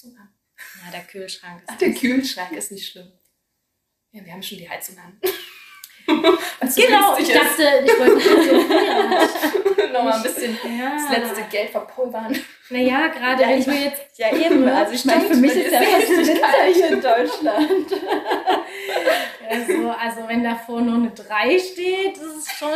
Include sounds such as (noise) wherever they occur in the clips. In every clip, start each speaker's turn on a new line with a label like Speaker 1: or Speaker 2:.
Speaker 1: Heizung an.
Speaker 2: Ja, der Kühlschrank
Speaker 1: ist. Ach, der Kühlschrank ist nicht schlimm. Ja, wir haben schon die Heizung an. (laughs)
Speaker 2: genau, ich dachte, ich wollte (laughs)
Speaker 1: nochmal ein bisschen ja. das letzte Geld verpulvern.
Speaker 2: Naja, gerade ja,
Speaker 3: ich will jetzt. Ja, eben. (laughs) Also, ich meine, für mich ist ja fast Winter hier in Deutschland.
Speaker 2: Also, also, wenn davor nur eine 3 steht, ist es schon.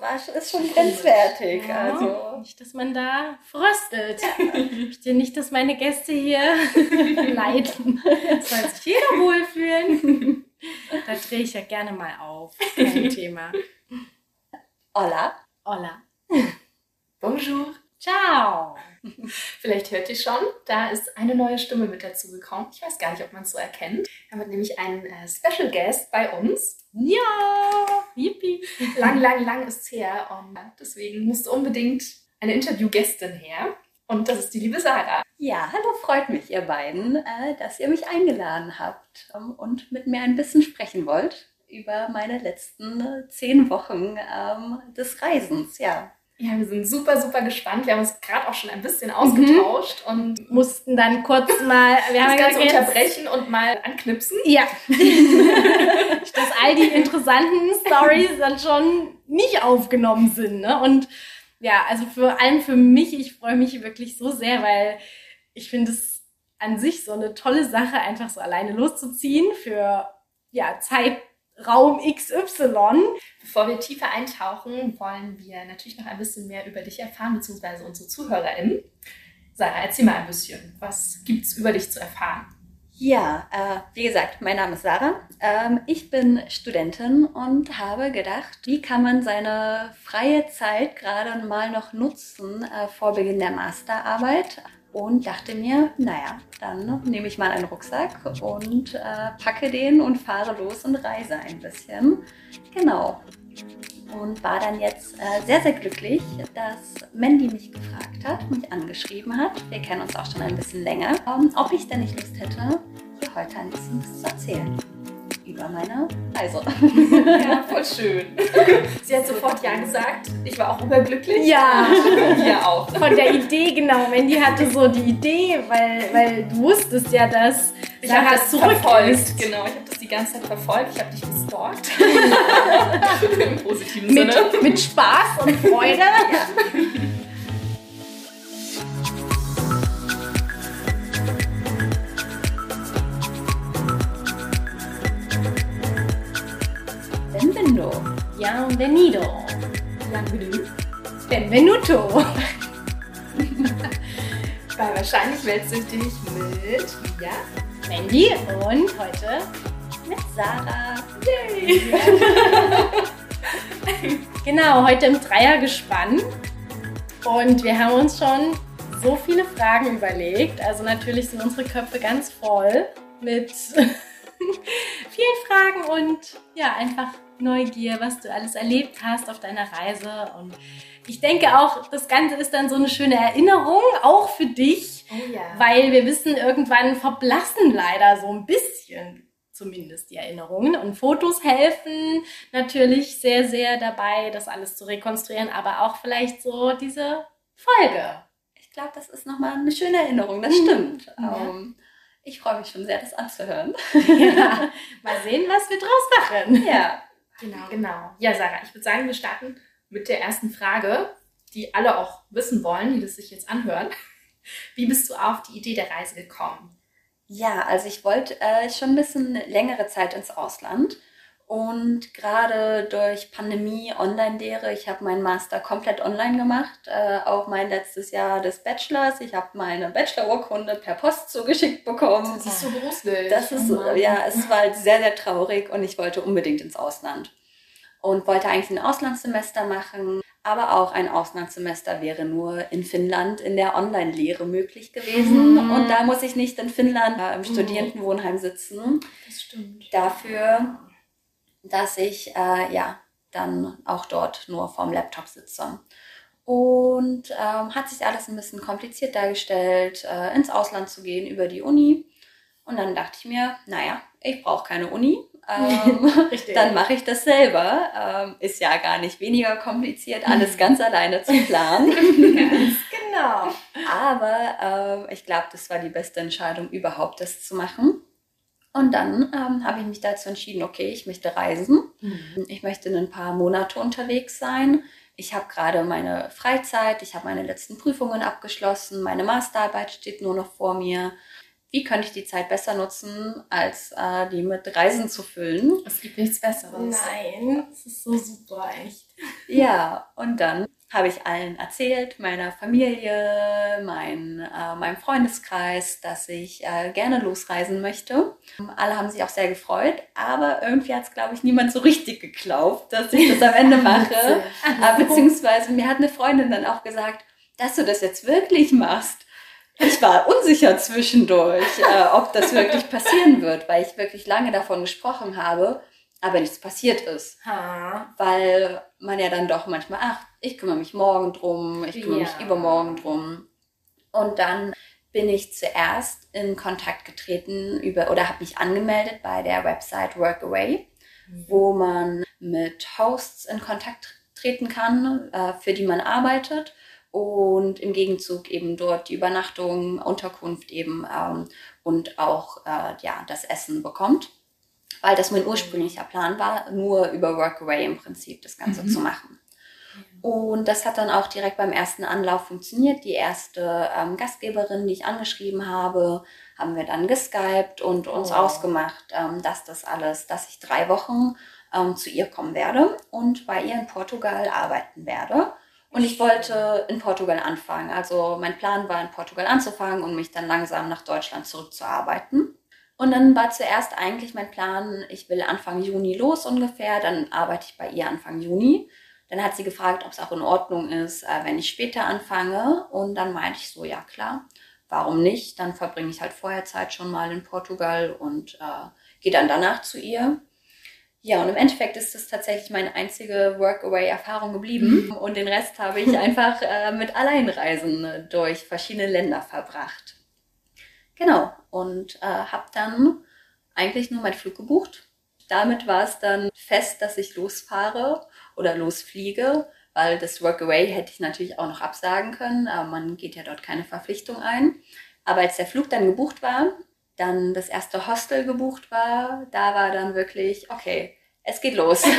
Speaker 3: Das ist schon grenzwertig. Ja, also.
Speaker 2: Nicht, dass man da fröstelt. Ich möchte nicht, dass meine Gäste hier (laughs) leiden. Soll sich jeder wohlfühlen. Da drehe ich ja gerne mal auf. Kein Thema.
Speaker 3: Hola.
Speaker 2: Hola.
Speaker 1: Bonjour.
Speaker 2: Ciao. (laughs)
Speaker 1: Vielleicht hört ihr schon, da ist eine neue Stimme mit dazu gekommen. Ich weiß gar nicht, ob man es so erkennt. Wir haben nämlich einen äh, Special Guest bei uns.
Speaker 2: Ja, yippie.
Speaker 1: Lang, lang, lang ist es her und deswegen musste unbedingt eine Interviewgästin her. Und das ist die liebe Sarah.
Speaker 3: Ja, hallo, freut mich, ihr beiden, äh, dass ihr mich eingeladen habt ähm, und mit mir ein bisschen sprechen wollt über meine letzten äh, zehn Wochen ähm, des Reisens. Ja,
Speaker 1: ja, wir sind super, super gespannt. Wir haben uns gerade auch schon ein bisschen ausgetauscht mhm. und
Speaker 2: mussten dann kurz mal, (laughs)
Speaker 1: wir haben das Ganze unterbrechen und mal anknipsen.
Speaker 2: Ja. (laughs) Dass all die interessanten Stories dann schon nicht aufgenommen sind. Ne? Und ja, also vor allem für mich, ich freue mich wirklich so sehr, weil ich finde es an sich so eine tolle Sache, einfach so alleine loszuziehen für ja, Zeit Raum XY.
Speaker 1: Bevor wir tiefer eintauchen, wollen wir natürlich noch ein bisschen mehr über dich erfahren, beziehungsweise unsere ZuhörerInnen. Sarah, erzähl mal ein bisschen. Was gibt's über dich zu erfahren?
Speaker 3: Ja, äh, wie gesagt, mein Name ist Sarah. Ähm, ich bin Studentin und habe gedacht, wie kann man seine freie Zeit gerade mal noch nutzen äh, vor Beginn der Masterarbeit und dachte mir, naja, dann nehme ich mal einen Rucksack und äh, packe den und fahre los und reise ein bisschen. Genau. Und war dann jetzt äh, sehr, sehr glücklich, dass Mandy mich gefragt hat, mich angeschrieben hat. Wir kennen uns auch schon ein bisschen länger. Ähm, ob ich denn nicht Lust hätte, heute ein bisschen was zu erzählen über meine Reise.
Speaker 1: Ja, voll schön. Sie hat sofort Ja gesagt. Ich war auch überglücklich.
Speaker 2: Ja.
Speaker 1: Hier auch.
Speaker 2: Von der Idee, genau. Mandy hatte so die Idee, weil, weil du wusstest ja, dass
Speaker 1: ich habe das zurückverfolgt. Ist. Genau, ich habe das die ganze Zeit verfolgt. Ich habe dich gestalkt. (laughs) Im positiven
Speaker 2: Sinne.
Speaker 1: Mit,
Speaker 2: mit Spaß und Freude. Ja. Bienvenido. Benvenuto. (laughs)
Speaker 1: Weil wahrscheinlich wählst du dich mit
Speaker 2: ja, Mandy und heute mit Sarah. Yay! (laughs) genau, heute im Dreiergespann. Und wir haben uns schon so viele Fragen überlegt. Also natürlich sind unsere Köpfe ganz voll mit (laughs) vielen Fragen und ja, einfach Neugier, was du alles erlebt hast auf deiner Reise. Und ich denke auch, das Ganze ist dann so eine schöne Erinnerung, auch für dich,
Speaker 1: oh ja.
Speaker 2: weil wir wissen, irgendwann verblassen leider so ein bisschen zumindest die Erinnerungen. Und Fotos helfen natürlich sehr, sehr dabei, das alles zu rekonstruieren, aber auch vielleicht so diese Folge.
Speaker 3: Ich glaube, das ist nochmal eine schöne Erinnerung, das stimmt. (laughs) Ja. Um, ähm, ich freue mich schon sehr, das anzuhören.
Speaker 2: Ja, mal sehen, was wir draus machen.
Speaker 3: Ja.
Speaker 1: Genau, genau. Ja, Sarah, ich würde sagen, wir starten mit der ersten Frage, die alle auch wissen wollen, die das sich jetzt anhören. Wie bist du auf die Idee der Reise gekommen?
Speaker 3: Ja, also ich wollte äh, schon ein bisschen längere Zeit ins Ausland und gerade durch Pandemie, Online-Lehre, ich habe meinen Master komplett online gemacht, äh, auch mein letztes Jahr des Bachelors. Ich habe meine Bachelor-Urkunde per Post zugeschickt bekommen.
Speaker 1: Das ist so gruselig.
Speaker 3: Das ist, oh ja, es war halt sehr, sehr traurig und ich wollte unbedingt ins Ausland. Und wollte eigentlich ein Auslandssemester machen, aber auch ein Auslandssemester wäre nur in Finnland in der Online-Lehre möglich gewesen. Mhm. Und da muss ich nicht in Finnland äh, im mhm. Studierendenwohnheim sitzen.
Speaker 1: Das stimmt.
Speaker 3: Dafür dass ich äh, ja dann auch dort nur vorm Laptop sitze. Und ähm, hat sich alles ein bisschen kompliziert dargestellt, äh, ins Ausland zu gehen über die Uni. Und dann dachte ich mir, naja, ich brauche keine Uni. Ähm, (laughs) dann mache ich das selber. Ähm, ist ja gar nicht weniger kompliziert, alles ganz alleine zu planen. (laughs)
Speaker 2: ganz genau.
Speaker 3: Aber äh, ich glaube, das war die beste Entscheidung überhaupt, das zu machen. Und dann ähm, habe ich mich dazu entschieden, okay, ich möchte reisen. Mhm. Ich möchte ein paar Monate unterwegs sein. Ich habe gerade meine Freizeit, ich habe meine letzten Prüfungen abgeschlossen, meine Masterarbeit steht nur noch vor mir. Wie könnte ich die Zeit besser nutzen, als äh, die mit Reisen zu füllen?
Speaker 1: Es gibt nichts Besseres.
Speaker 2: Nein, das ist so super, echt.
Speaker 3: Ja, und dann habe ich allen erzählt, meiner Familie, mein, äh, meinem Freundeskreis, dass ich äh, gerne losreisen möchte. Alle haben sich auch sehr gefreut, aber irgendwie hat es, glaube ich, niemand so richtig geglaubt, dass ich das am (laughs) Ende mache. äh, beziehungsweise mir hat eine Freundin dann auch gesagt, dass du das jetzt wirklich machst. Ich war unsicher zwischendurch, äh, ob das wirklich passieren wird, weil ich wirklich lange davon gesprochen habe aber nichts passiert ist. Ha. Weil man ja dann doch manchmal, ach, ich kümmere mich morgen drum, ich kümmere ja. mich übermorgen drum. Und dann bin ich zuerst in Kontakt getreten über oder habe mich angemeldet bei der Website Workaway, mhm. wo man mit Hosts in Kontakt treten kann, äh, für die man arbeitet und im Gegenzug eben dort die Übernachtung, Unterkunft eben ähm, und auch äh, ja, das Essen bekommt weil das mein ursprünglicher Plan war, nur über Workaway im Prinzip das Ganze mhm. zu machen. Und das hat dann auch direkt beim ersten Anlauf funktioniert. Die erste ähm, Gastgeberin, die ich angeschrieben habe, haben wir dann geskypt und uns oh. ausgemacht, ähm, dass das alles, dass ich drei Wochen ähm, zu ihr kommen werde und bei ihr in Portugal arbeiten werde. Und ich wollte in Portugal anfangen. Also mein Plan war, in Portugal anzufangen und mich dann langsam nach Deutschland zurückzuarbeiten. Und dann war zuerst eigentlich mein Plan, ich will Anfang Juni los ungefähr, dann arbeite ich bei ihr Anfang Juni. Dann hat sie gefragt, ob es auch in Ordnung ist, äh, wenn ich später anfange. Und dann meinte ich so, ja klar, warum nicht? Dann verbringe ich halt vorher Zeit schon mal in Portugal und äh, gehe dann danach zu ihr. Ja, und im Endeffekt ist das tatsächlich meine einzige Workaway-Erfahrung geblieben. Mhm. Und den Rest habe ich (laughs) einfach äh, mit Alleinreisen durch verschiedene Länder verbracht. Genau. Und äh, habe dann eigentlich nur meinen Flug gebucht. Damit war es dann fest, dass ich losfahre oder losfliege, weil das Workaway hätte ich natürlich auch noch absagen können. Aber man geht ja dort keine Verpflichtung ein. Aber als der Flug dann gebucht war, dann das erste Hostel gebucht war, da war dann wirklich, okay, es geht los. (laughs)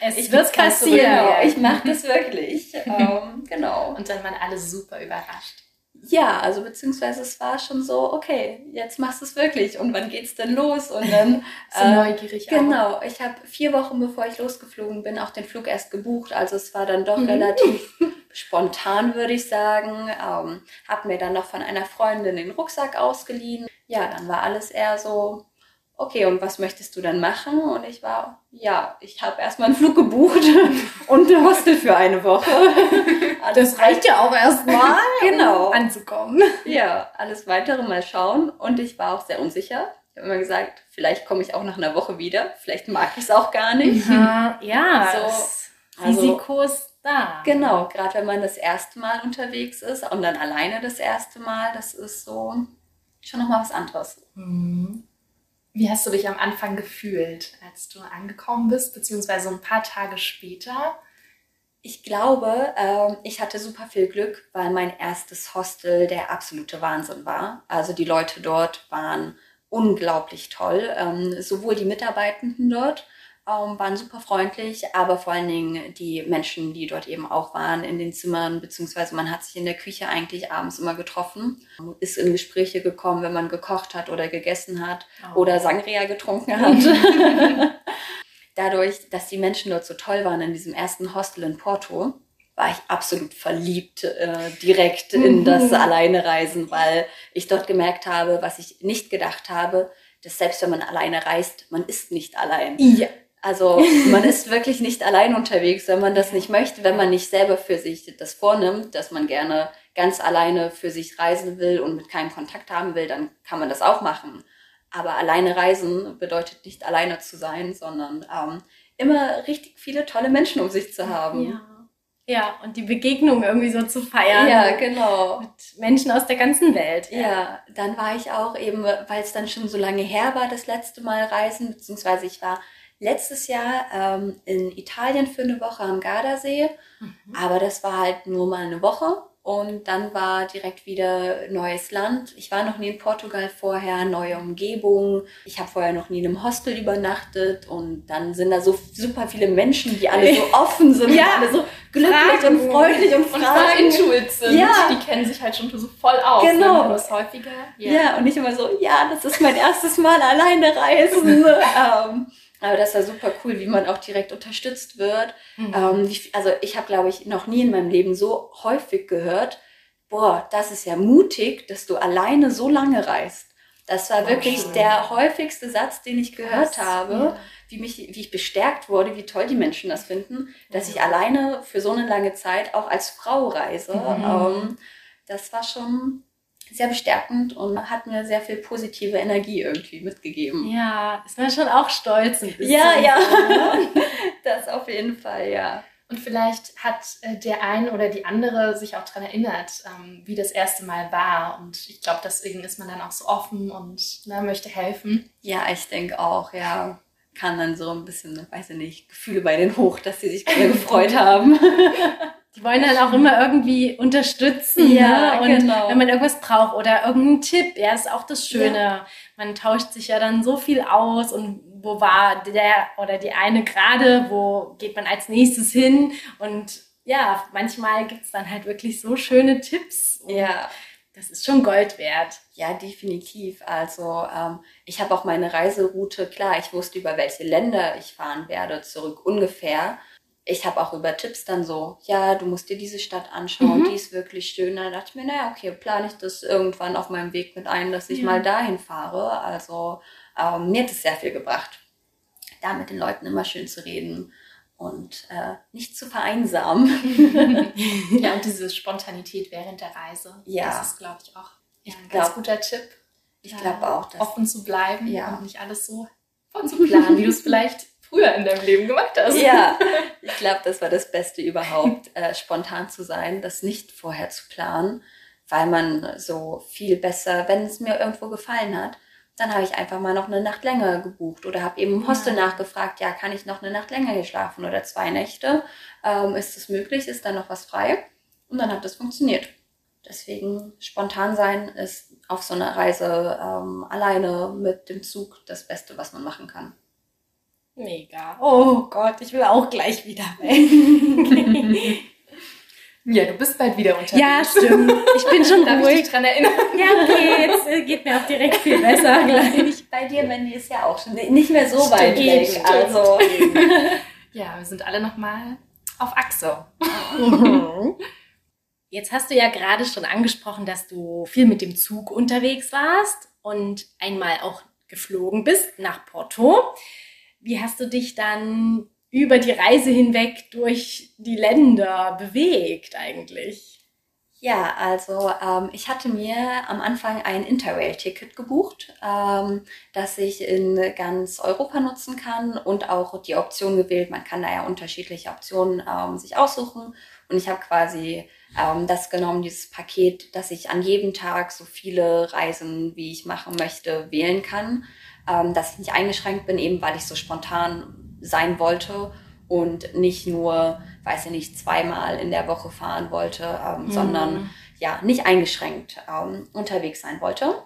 Speaker 2: Es ich wird passieren.
Speaker 3: Genau, ich mache das wirklich. (laughs) ähm, genau.
Speaker 1: Und dann waren alle super überrascht.
Speaker 3: Ja, also beziehungsweise es war schon so, okay, jetzt machst du es wirklich und wann geht's denn los? Und dann (laughs)
Speaker 1: so äh, neugierig.
Speaker 3: Genau, ich habe vier Wochen bevor ich losgeflogen bin auch den Flug erst gebucht, also es war dann doch mhm. relativ (laughs) spontan, würde ich sagen. Ähm, habe mir dann noch von einer Freundin den Rucksack ausgeliehen. Ja, dann war alles eher so, okay, und was möchtest du dann machen? Und ich war, ja, ich habe erstmal einen Flug gebucht (laughs) und ein Hostel für eine Woche. (laughs)
Speaker 2: das reicht ja auch erstmal, (laughs)
Speaker 3: genau.
Speaker 2: um anzukommen.
Speaker 3: Ja, alles weitere mal schauen. Und ich war auch sehr unsicher. Ich habe immer gesagt, vielleicht komme ich auch nach einer Woche wieder. Vielleicht mag ich es auch gar nicht.
Speaker 2: Ja, ja so, also, Risiko ist da.
Speaker 3: Genau, gerade wenn man das erste Mal unterwegs ist und dann alleine das erste Mal, das ist so schon nochmal was anderes.
Speaker 1: Mhm. Wie hast du dich am Anfang gefühlt, als du angekommen bist, beziehungsweise ein paar Tage später?
Speaker 3: Ich glaube, ähm, ich hatte super viel Glück, weil mein erstes Hostel der absolute Wahnsinn war. Also die Leute dort waren unglaublich toll, ähm, sowohl die Mitarbeitenden dort ähm, waren super freundlich, aber vor allen Dingen die Menschen, die dort eben auch waren in den Zimmern, beziehungsweise man hat sich in der Küche eigentlich abends immer getroffen, ist in Gespräche gekommen, wenn man gekocht hat oder gegessen hat oh. oder Sangria getrunken hat. (laughs) Dadurch, dass die Menschen dort so toll waren in diesem ersten Hostel in Porto, war ich absolut verliebt äh, direkt in das Alleinereisen, weil ich dort gemerkt habe, was ich nicht gedacht habe, dass selbst wenn man alleine reist, man ist nicht allein.
Speaker 2: Ja.
Speaker 3: Also man ist wirklich nicht allein unterwegs, wenn man das nicht möchte, wenn man nicht selber für sich das vornimmt, dass man gerne ganz alleine für sich reisen will und mit keinem Kontakt haben will, dann kann man das auch machen. Aber alleine reisen bedeutet nicht alleine zu sein, sondern ähm, immer richtig viele tolle Menschen um sich zu haben.
Speaker 2: Ja. Ja, und die Begegnung irgendwie so zu feiern.
Speaker 3: Ja, genau.
Speaker 2: Mit Menschen aus der ganzen Welt.
Speaker 3: Ja, ja dann war ich auch eben, weil es dann schon so lange her war, das letzte Mal reisen, beziehungsweise ich war letztes Jahr ähm, in Italien für eine Woche am Gardasee. Mhm. Aber das war halt nur mal eine Woche. Und dann war direkt wieder neues Land. Ich war noch nie in Portugal vorher, neue Umgebung. Ich habe vorher noch nie in einem Hostel übernachtet. Und dann sind da so super viele Menschen, die alle so (laughs) offen sind,
Speaker 2: Ja.
Speaker 3: alle so glücklich
Speaker 2: Fragen.
Speaker 3: und freundlich und
Speaker 1: Und
Speaker 3: fragen.
Speaker 1: intuit sind.
Speaker 3: Ja.
Speaker 1: Die kennen sich halt schon so voll aus.
Speaker 3: Genau.
Speaker 1: Ne? Das häufiger.
Speaker 3: Ja. und ich immer so, ja, das ist mein erstes Mal alleine reisen. (laughs) ähm, aber das war super cool, wie man auch direkt unterstützt wird.
Speaker 1: Mhm.
Speaker 3: Ähm, wie, also ich habe, glaube ich, noch nie in meinem Leben so häufig gehört, boah, das ist ja mutig, dass du alleine so lange reist. Das war
Speaker 1: Oh,
Speaker 3: wirklich
Speaker 1: schön.
Speaker 3: der häufigste Satz, den ich gehört
Speaker 1: Krass,
Speaker 3: habe,
Speaker 1: ja.
Speaker 3: wie, mich, wie ich bestärkt wurde, wie toll die Menschen das finden, dass ich alleine für so eine lange Zeit auch als Frau reise.
Speaker 1: Mhm.
Speaker 3: Ähm, das war schon sehr bestärkend und hat mir sehr viel positive Energie irgendwie mitgegeben.
Speaker 2: Ja, ist man schon auch stolz ein bisschen.
Speaker 3: Ja, ja.
Speaker 2: ne? (laughs)
Speaker 3: Das auf jeden Fall, ja.
Speaker 1: Und vielleicht hat äh, der ein oder die andere sich auch daran erinnert, ähm, wie das erste Mal war. Und ich glaube, deswegen ist man dann auch so offen und ne, möchte helfen.
Speaker 3: Ja, ich denke auch, ja. Kann dann so ein bisschen, weiß ich nicht, Gefühle bei denen hoch, dass sie sich (laughs) gefreut haben.
Speaker 2: Die wollen dann auch immer irgendwie unterstützen.
Speaker 3: Ja,
Speaker 2: ne? Und
Speaker 3: genau.
Speaker 2: wenn man irgendwas braucht oder irgendeinen Tipp, ja, ist auch das Schöne. Man tauscht sich ja dann so viel aus und wo war der oder die eine gerade, wo geht man als nächstes hin und ja, manchmal gibt's dann halt wirklich so schöne Tipps.
Speaker 3: Ja,
Speaker 2: Das ist schon Gold wert.
Speaker 3: ja, definitiv. Also ähm, ich habe auch meine Reiseroute, klar, ich wusste, über welche Länder ich fahren werde, zurück ungefähr. Ich habe auch über Tipps dann so, ja, du musst dir diese Stadt anschauen,
Speaker 2: Mhm.
Speaker 3: die ist wirklich schön. Dann dachte ich mir, naja, okay, plane ich das irgendwann auf meinem Weg mit ein, dass ich
Speaker 2: Ja.
Speaker 3: mal dahin fahre. Also ähm, mir hat es sehr viel gebracht, da mit den Leuten immer schön zu reden und äh, nicht zu vereinsamen. (laughs)
Speaker 1: Ja, und diese Spontanität während der Reise.
Speaker 3: Ja.
Speaker 1: Das ist, glaube ich, auch ja, ein
Speaker 3: glaub-
Speaker 1: ganz guter Tipp.
Speaker 3: Ich glaube auch, dass
Speaker 1: Offen zu bleiben
Speaker 3: Ja.
Speaker 1: und nicht alles so vorzuplanen, wie du es vielleicht früher in deinem Leben gemacht hast.
Speaker 3: Ja, (laughs) ich glaube, das war das Beste überhaupt, äh, spontan zu sein, das nicht vorher zu planen, weil man so viel besser, wenn es mir irgendwo gefallen hat, dann habe ich einfach mal noch eine Nacht länger gebucht oder habe eben im Hostel
Speaker 1: Ja.
Speaker 3: nachgefragt, ja, kann ich noch eine Nacht länger hier schlafen oder zwei Nächte? Ähm, ist das möglich? Ist da noch was frei? Und dann hat das funktioniert. Deswegen spontan sein ist auf so einer Reise ähm, alleine mit dem Zug das Beste, was man machen kann.
Speaker 2: Mega. Oh Gott, ich will auch gleich wieder weg. (laughs)
Speaker 1: Ja, du bist bald wieder unterwegs.
Speaker 2: ja, stimmt. Ich bin schon (laughs)
Speaker 1: Darf ich
Speaker 2: ruhig.
Speaker 1: dich dran erinnern?
Speaker 2: Ja, okay, jetzt äh, geht mir auch direkt viel (laughs) besser gleich.
Speaker 3: Bei dir, Mandy, ist ja auch schon nicht mehr so
Speaker 1: Stimmt,
Speaker 3: weit weg.
Speaker 1: stimmt.
Speaker 3: Also,
Speaker 1: Ja, wir sind alle nochmal auf Achse.
Speaker 2: Jetzt hast du ja gerade schon angesprochen, dass du viel mit dem Zug unterwegs warst und einmal auch geflogen bist nach Porto. Wie hast du dich dann über die Reise hinweg durch die Länder bewegt eigentlich?
Speaker 3: ja, also ähm, ich hatte mir am Anfang ein Interrail-Ticket gebucht, ähm, das ich in ganz Europa nutzen kann und auch die Option gewählt. Man kann da ja unterschiedliche Optionen ähm, sich aussuchen. Und ich habe quasi ähm, das genommen, dieses Paket, dass ich an jedem Tag so viele Reisen, wie ich machen möchte, wählen kann. Ähm, dass ich nicht eingeschränkt bin, eben weil ich so spontan sein wollte und nicht nur, weiß ich nicht, zweimal in der Woche fahren wollte, ähm, sondern ja, nicht eingeschränkt ähm, unterwegs sein wollte.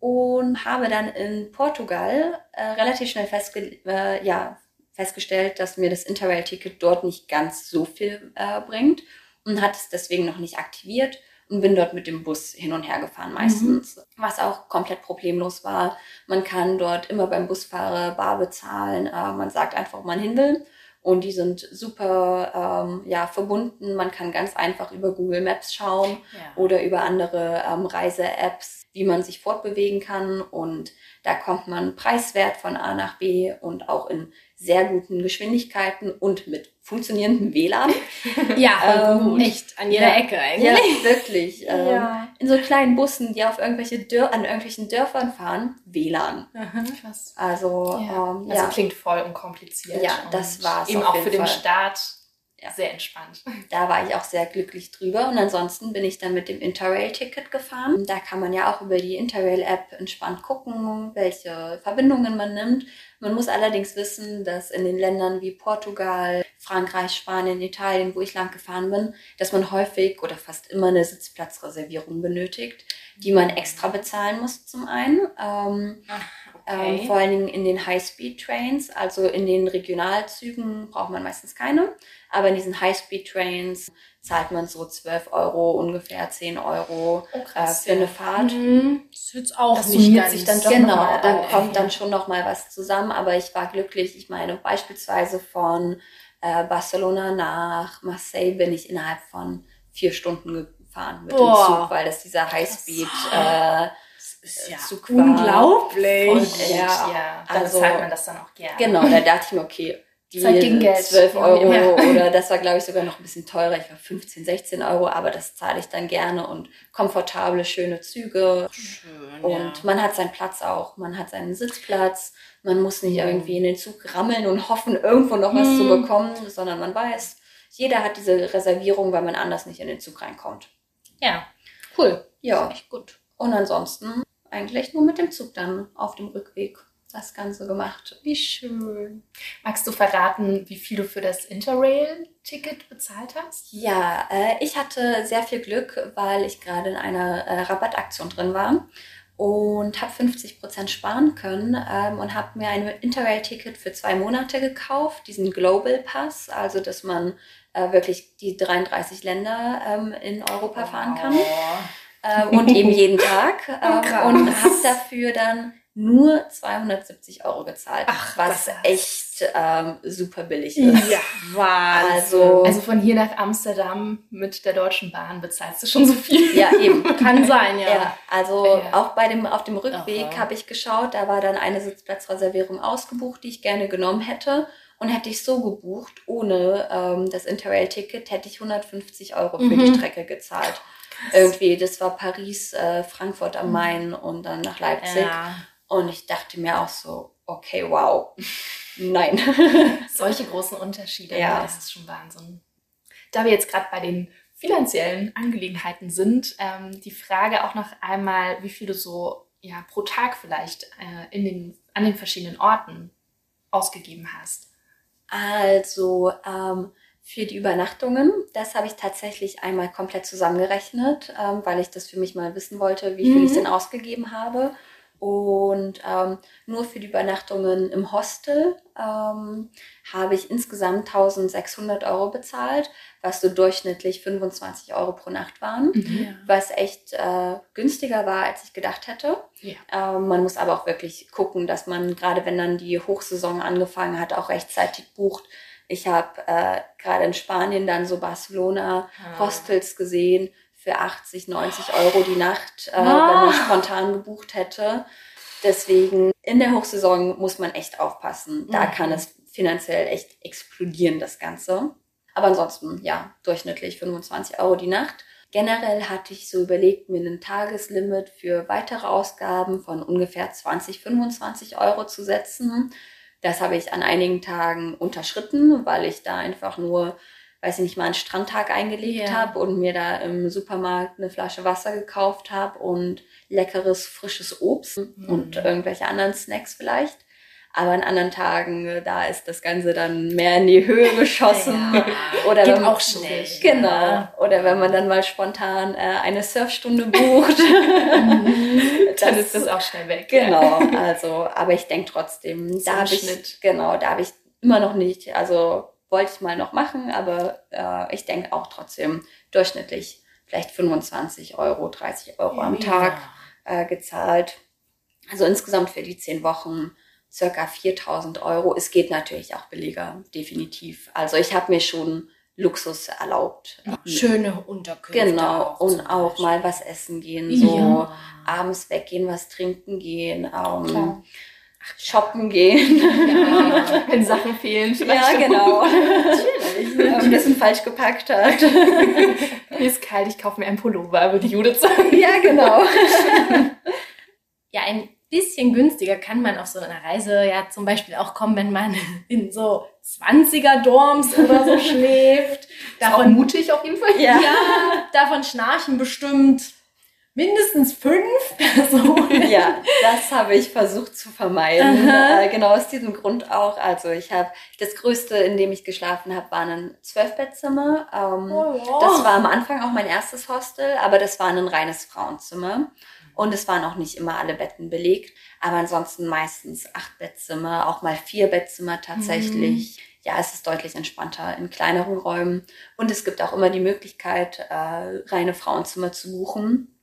Speaker 3: Und habe dann in Portugal äh, relativ schnell festge äh, ja, festgestellt, dass mir das Interrail-Ticket dort nicht ganz so viel äh, bringt und hat es deswegen noch nicht aktiviert und bin dort mit dem Bus hin und her gefahren meistens, was auch komplett problemlos war. Man kann dort immer beim Busfahrer bar bezahlen, äh, man sagt einfach, wo man hin will und die sind super ähm, ja, verbunden. Man kann ganz einfach über Google Maps schauen
Speaker 2: Ja.
Speaker 3: oder über andere ähm, Reise-Apps, wie man sich fortbewegen kann. Und da kommt man preiswert von A nach B und auch in sehr guten Geschwindigkeiten und mit funktionierendem WLAN. (laughs)
Speaker 2: Ja,
Speaker 3: Ähm,
Speaker 2: echt an jeder
Speaker 3: ja.
Speaker 2: Ecke eigentlich.
Speaker 3: Ja, wirklich. (laughs) Ähm,
Speaker 2: Ja.
Speaker 3: In so kleinen Bussen, die auf irgendwelche Dör an irgendwelchen Dörfern fahren, WLAN.
Speaker 2: Aha.
Speaker 1: Krass.
Speaker 3: Also,
Speaker 1: Ja.
Speaker 3: ähm,
Speaker 1: Also
Speaker 3: ja.
Speaker 1: klingt voll unkompliziert.
Speaker 3: Ja, das war's
Speaker 1: Eben auch für den
Speaker 3: Fall. Ja.
Speaker 1: sehr entspannt. (laughs)
Speaker 3: da war ich auch sehr glücklich drüber. Und ansonsten bin ich dann mit dem Interrail-Ticket gefahren. Da kann man ja auch über die Interrail-App entspannt gucken, welche Verbindungen man nimmt. Man muss allerdings wissen, dass in den Ländern wie Portugal, Frankreich, Spanien, Italien, wo ich lang gefahren bin, dass man häufig oder fast immer eine Sitzplatzreservierung benötigt, die man extra bezahlen muss zum einen. Ähm,
Speaker 1: Okay.
Speaker 3: ähm, vor allen Dingen in den High-Speed-Trains, also in den Regionalzügen braucht man meistens keine, aber in diesen High-Speed-Trains zahlt man so 12 Euro, ungefähr 10 Euro
Speaker 1: Oh,
Speaker 3: äh,
Speaker 1: krass,
Speaker 3: für eine
Speaker 1: ja.
Speaker 3: Fahrt.
Speaker 2: Mhm. Das ist jetzt auch
Speaker 1: Das
Speaker 2: nicht ganz
Speaker 1: sich dann doch
Speaker 3: Genau, dann
Speaker 1: auf,
Speaker 3: kommt dann schon noch mal was zusammen, aber ich war glücklich. Ich meine, beispielsweise von äh, Barcelona nach Marseille bin ich innerhalb von vier Stunden gefahren mit
Speaker 2: Boah.
Speaker 3: dem Zug, weil das dieser High-Speed äh,
Speaker 2: ja
Speaker 3: Zug war.
Speaker 2: unglaublich.
Speaker 1: Voll gut,
Speaker 3: Ja,
Speaker 1: ja.
Speaker 3: Also-
Speaker 1: zahlt man das dann auch gerne.
Speaker 3: Genau, da dachte ich mir, okay, die
Speaker 1: Zeit gegen Geld.
Speaker 3: 12 Euro
Speaker 1: Ja.
Speaker 3: oder (laughs) das war, glaube ich, sogar noch ein bisschen teurer. Ich war 15, 16 Euro, aber das zahle ich dann gerne und komfortable, schöne Züge.
Speaker 2: Schön,
Speaker 3: Und man hat seinen Platz auch. Man hat seinen Sitzplatz. Man muss nicht irgendwie in den Zug rammeln und hoffen, irgendwo noch was zu
Speaker 2: Mhm.
Speaker 3: bekommen, sondern man weiß, jeder hat diese Reservierung, weil man anders nicht in den Zug reinkommt.
Speaker 2: ja. Cool.
Speaker 3: Ja,
Speaker 2: Echt gut.
Speaker 3: und ansonsten eigentlich nur mit dem Zug dann auf dem Rückweg das Ganze gemacht.
Speaker 2: Wie schön.
Speaker 1: Magst du verraten, wie viel du für das Interrail-Ticket bezahlt hast?
Speaker 3: Ja, äh, ich hatte sehr viel Glück, weil ich gerade in einer äh, Rabattaktion drin war und habe 50% sparen können ähm, und habe mir ein Interrail-Ticket für zwei Monate gekauft, diesen Global Pass, also dass man äh, wirklich die 33 Länder ähm, in Europa fahren kann
Speaker 1: Oh.
Speaker 3: ähm, und eben jeden Tag (laughs) ähm,
Speaker 1: krass.
Speaker 3: und habe dafür dann nur 270 Euro gezahlt,
Speaker 1: Ach,
Speaker 3: was echt ähm, super billig ist.
Speaker 2: Ja, Wahnsinn.
Speaker 3: Also-
Speaker 1: Also von hier nach Amsterdam mit der Deutschen Bahn bezahlst du schon so viel.
Speaker 3: Ja, eben. (laughs)
Speaker 2: kann sein, ja.
Speaker 3: Ja, also
Speaker 1: Ja.
Speaker 3: auch bei dem auf dem Rückweg
Speaker 2: Aha.
Speaker 3: habe ich geschaut, da war dann eine Sitzplatzreservierung ausgebucht, die ich gerne genommen hätte. Und hätte ich so gebucht, ohne ähm, das Interrail-Ticket, hätte ich 150 Euro für die
Speaker 2: Mhm.
Speaker 3: Strecke gezahlt. Irgendwie, das war Paris, äh, Frankfurt am Main und dann nach Leipzig.
Speaker 2: Ja.
Speaker 3: Und ich dachte mir auch so, okay, wow, (laughs) nein. (laughs)
Speaker 1: Solche großen Unterschiede,
Speaker 3: Ja.
Speaker 1: das ist schon Wahnsinn. Da wir jetzt gerade bei den finanziellen Angelegenheiten sind, ähm, die Frage auch noch einmal, wie viel du so ja, pro Tag vielleicht äh, in den, an den verschiedenen Orten ausgegeben hast.
Speaker 3: Also ähm, für die Übernachtungen, das habe ich tatsächlich einmal komplett zusammengerechnet, ähm, weil ich das für mich mal wissen wollte, wie viel
Speaker 2: Mhm.
Speaker 3: ich denn ausgegeben habe. Und ähm, nur für die Übernachtungen im Hostel ähm, habe ich insgesamt 1600 Euro bezahlt, was so durchschnittlich 25 Euro pro Nacht waren,
Speaker 2: Ja.
Speaker 3: was echt äh, günstiger war, als ich gedacht hätte.
Speaker 1: Ja.
Speaker 3: Ähm, man muss aber auch wirklich gucken, dass man, gerade wenn dann die Hochsaison angefangen hat, auch rechtzeitig bucht. Ich habe äh, gerade in Spanien dann so Barcelona
Speaker 1: Ah.
Speaker 3: Hostels gesehen für 80, 90 Euro die Nacht, äh,
Speaker 2: Ah.
Speaker 3: wenn man spontan gebucht hätte. Deswegen in der Hochsaison muss man echt aufpassen. Da
Speaker 2: Mhm.
Speaker 3: kann es finanziell echt explodieren, das Ganze. Aber ansonsten, ja, durchschnittlich 25 Euro die Nacht. Generell hatte ich so überlegt, mir ein Tageslimit für weitere Ausgaben von ungefähr 20, 25 Euro zu setzen. Das habe ich an einigen Tagen unterschritten, weil ich da einfach nur, weiß ich nicht, mal einen Strandtag eingelegt
Speaker 2: Ja.
Speaker 3: habe und mir da im Supermarkt eine Flasche Wasser gekauft habe und leckeres, frisches Obst und irgendwelche anderen Snacks vielleicht. Aber an anderen Tagen, äh, da ist das Ganze dann mehr in die Höhe (laughs) geschossen.
Speaker 2: Ja.
Speaker 3: Oder
Speaker 2: Geht
Speaker 3: wenn man,
Speaker 2: auch schnell.
Speaker 3: Genau.
Speaker 2: Ja.
Speaker 3: Oder wenn man dann mal spontan äh, eine Surfstunde bucht. (laughs)
Speaker 1: Dann ist das auch schnell weg.
Speaker 3: Genau, also, aber ich denke trotzdem, da habe ich, genau, da habe ich immer noch nicht, also wollte ich mal noch machen, aber äh, ich denke auch trotzdem durchschnittlich vielleicht 25 Euro, 30 Euro am Tag äh, gezahlt. Also insgesamt für die zehn Wochen circa 4000 Euro. Es geht natürlich auch billiger, definitiv. Also ich habe mir schon Luxus erlaubt.
Speaker 2: Schöne Unterkünfte.
Speaker 3: Genau,
Speaker 2: auch
Speaker 3: und auch mal was essen gehen, so
Speaker 2: Ja.
Speaker 3: abends weggehen, was trinken gehen, ähm. Shoppen gehen.
Speaker 1: Ja, (laughs) wenn Sachen fehlen, vielleicht.
Speaker 3: ja, genau. (laughs) Natürlich. Ein bisschen falsch gepackt hat. (laughs)
Speaker 1: Mir ist kalt, ich kaufe mir einen Pullover, würde Judith sagen.
Speaker 3: ja, genau.
Speaker 2: Ja, ein bisschen günstiger kann man auf so einer Reise ja zum Beispiel auch kommen, wenn man in so 20er-Dorms oder so schläft. Davon,
Speaker 1: mutig auf jeden Fall.
Speaker 3: Ja.
Speaker 2: ja, davon schnarchen bestimmt mindestens fünf Personen. (laughs)
Speaker 3: ja, das habe ich versucht zu vermeiden. Äh, genau aus diesem Grund auch. Also ich habe das Größte, in dem ich geschlafen habe, war ein Zwölfbettzimmer. Ähm, oh, wow. Das war am Anfang auch mein erstes Hostel, aber das war ein reines Frauenzimmer. Und es waren auch nicht immer alle Betten belegt, aber ansonsten meistens acht Bettzimmer, auch mal vier Bettzimmer tatsächlich. Mhm. Ja, es ist deutlich entspannter in kleineren Räumen. Und es gibt auch immer die Möglichkeit, äh, reine Frauenzimmer zu buchen,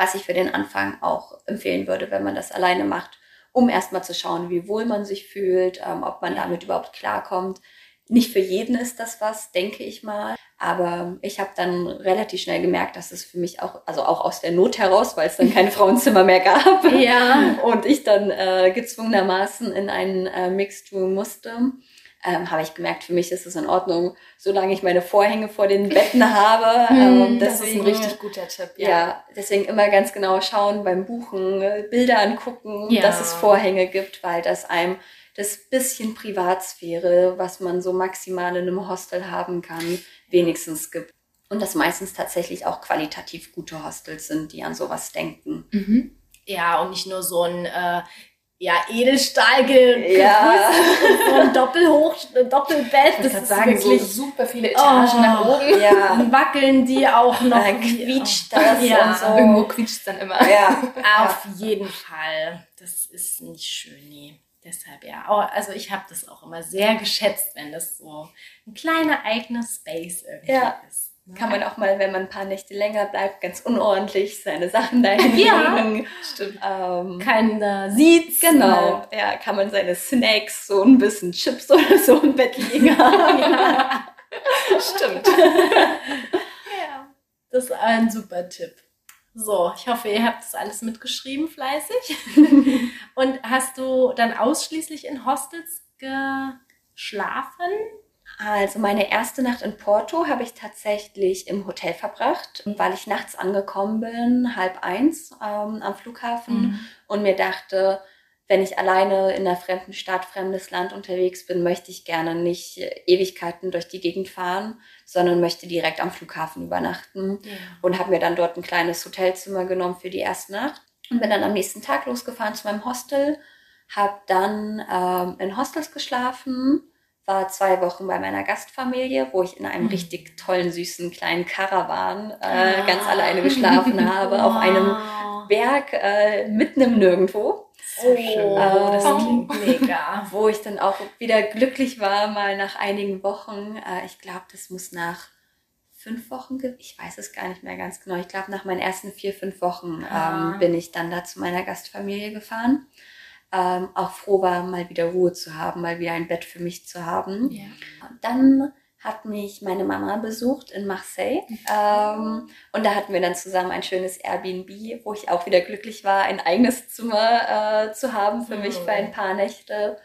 Speaker 3: was ich für den Anfang auch empfehlen würde, wenn man das alleine macht, um erstmal zu schauen, wie wohl man sich fühlt, ähm, ob man damit überhaupt klarkommt. Nicht für jeden ist das was, denke ich mal. Aber ich habe dann relativ schnell gemerkt, dass es für mich auch, also auch aus der Not heraus, weil es dann keine (laughs) Frauenzimmer mehr gab. Ja. Und ich dann äh, gezwungenermaßen in einen äh, Mixed Room musste. Ähm, habe ich gemerkt, für mich ist es in Ordnung, solange ich meine Vorhänge vor den Betten (laughs) habe. Ähm,
Speaker 1: das deswegen, ist ein richtig guter Tipp.
Speaker 3: Ja. ja, deswegen immer ganz genau schauen beim Buchen, Bilder angucken, ja. dass es Vorhänge gibt, weil das einem das bisschen Privatsphäre, was man so maximal in einem Hostel haben kann, wenigstens gibt. Und das meistens tatsächlich auch qualitativ gute Hostels sind, die an sowas denken.
Speaker 2: Mhm. Ja, und nicht nur so ein äh, ja, Edelstahl ge
Speaker 3: ja.
Speaker 2: so ein Doppelhoch, Doppelbett.
Speaker 1: Das ist sagen, wirklich so super viele Etagen oh, nach oben.
Speaker 2: Ja. Und wackeln die auch noch.
Speaker 3: Dann quietscht das
Speaker 1: ja. und so. Irgendwo quietscht dann immer.
Speaker 2: Ja. (laughs) Auf jeden Fall. Das ist nicht schön, nee. Deshalb ja. Also ich habe das auch immer sehr geschätzt, wenn das so ein kleiner eigener Space irgendwie ja. ist.
Speaker 3: Kann man auch mal, wenn man ein paar Nächte länger bleibt, ganz unordentlich seine Sachen dahin (laughs) ja,
Speaker 2: Stimmt. Ähm, Keiner sieht's.
Speaker 3: Genau. Ja, kann man seine Snacks, so ein bisschen Chips (laughs) oder so im Bett liegen haben. ja. (laughs)
Speaker 1: Stimmt.
Speaker 2: ja. Das ist ein super Tipp. So, ich hoffe, ihr habt das alles mitgeschrieben, fleißig. Und hast du dann ausschließlich in Hostels geschlafen?
Speaker 3: Also meine erste Nacht in Porto habe ich tatsächlich im Hotel verbracht, weil ich nachts angekommen bin, halb eins ähm, am Flughafen mhm. und mir dachte, wenn ich alleine in einer fremden Stadt, fremdes Land unterwegs bin, möchte ich gerne nicht Ewigkeiten durch die Gegend fahren, sondern möchte direkt am Flughafen übernachten ja. und habe mir dann dort ein kleines Hotelzimmer genommen für die erste Nacht und bin dann am nächsten Tag losgefahren zu meinem Hostel, habe dann ähm, in Hostels geschlafen war zwei Wochen bei meiner Gastfamilie, wo ich in einem mhm. richtig tollen, süßen kleinen Karawan äh, ah. ganz alleine geschlafen (laughs) habe, auf einem Berg äh, mitten im Nirgendwo.
Speaker 2: So schön. Oh, das klingt mega. (laughs)
Speaker 3: Wo ich dann auch wieder glücklich war, mal nach einigen Wochen. Äh, ich glaube, das muss nach fünf Wochen, ich weiß es gar nicht mehr ganz genau. Ich glaube, nach meinen ersten vier, fünf Wochen ähm, bin ich dann da zu meiner Gastfamilie gefahren ähm, auch froh war, mal wieder Ruhe zu haben, mal wieder ein Bett für mich zu haben. Ja. Dann hat mich meine Mama besucht in Marseille ähm, und da hatten wir dann zusammen ein schönes Airbnb, wo ich auch wieder glücklich war, ein eigenes Zimmer äh, zu haben für mich für ein paar Nächte.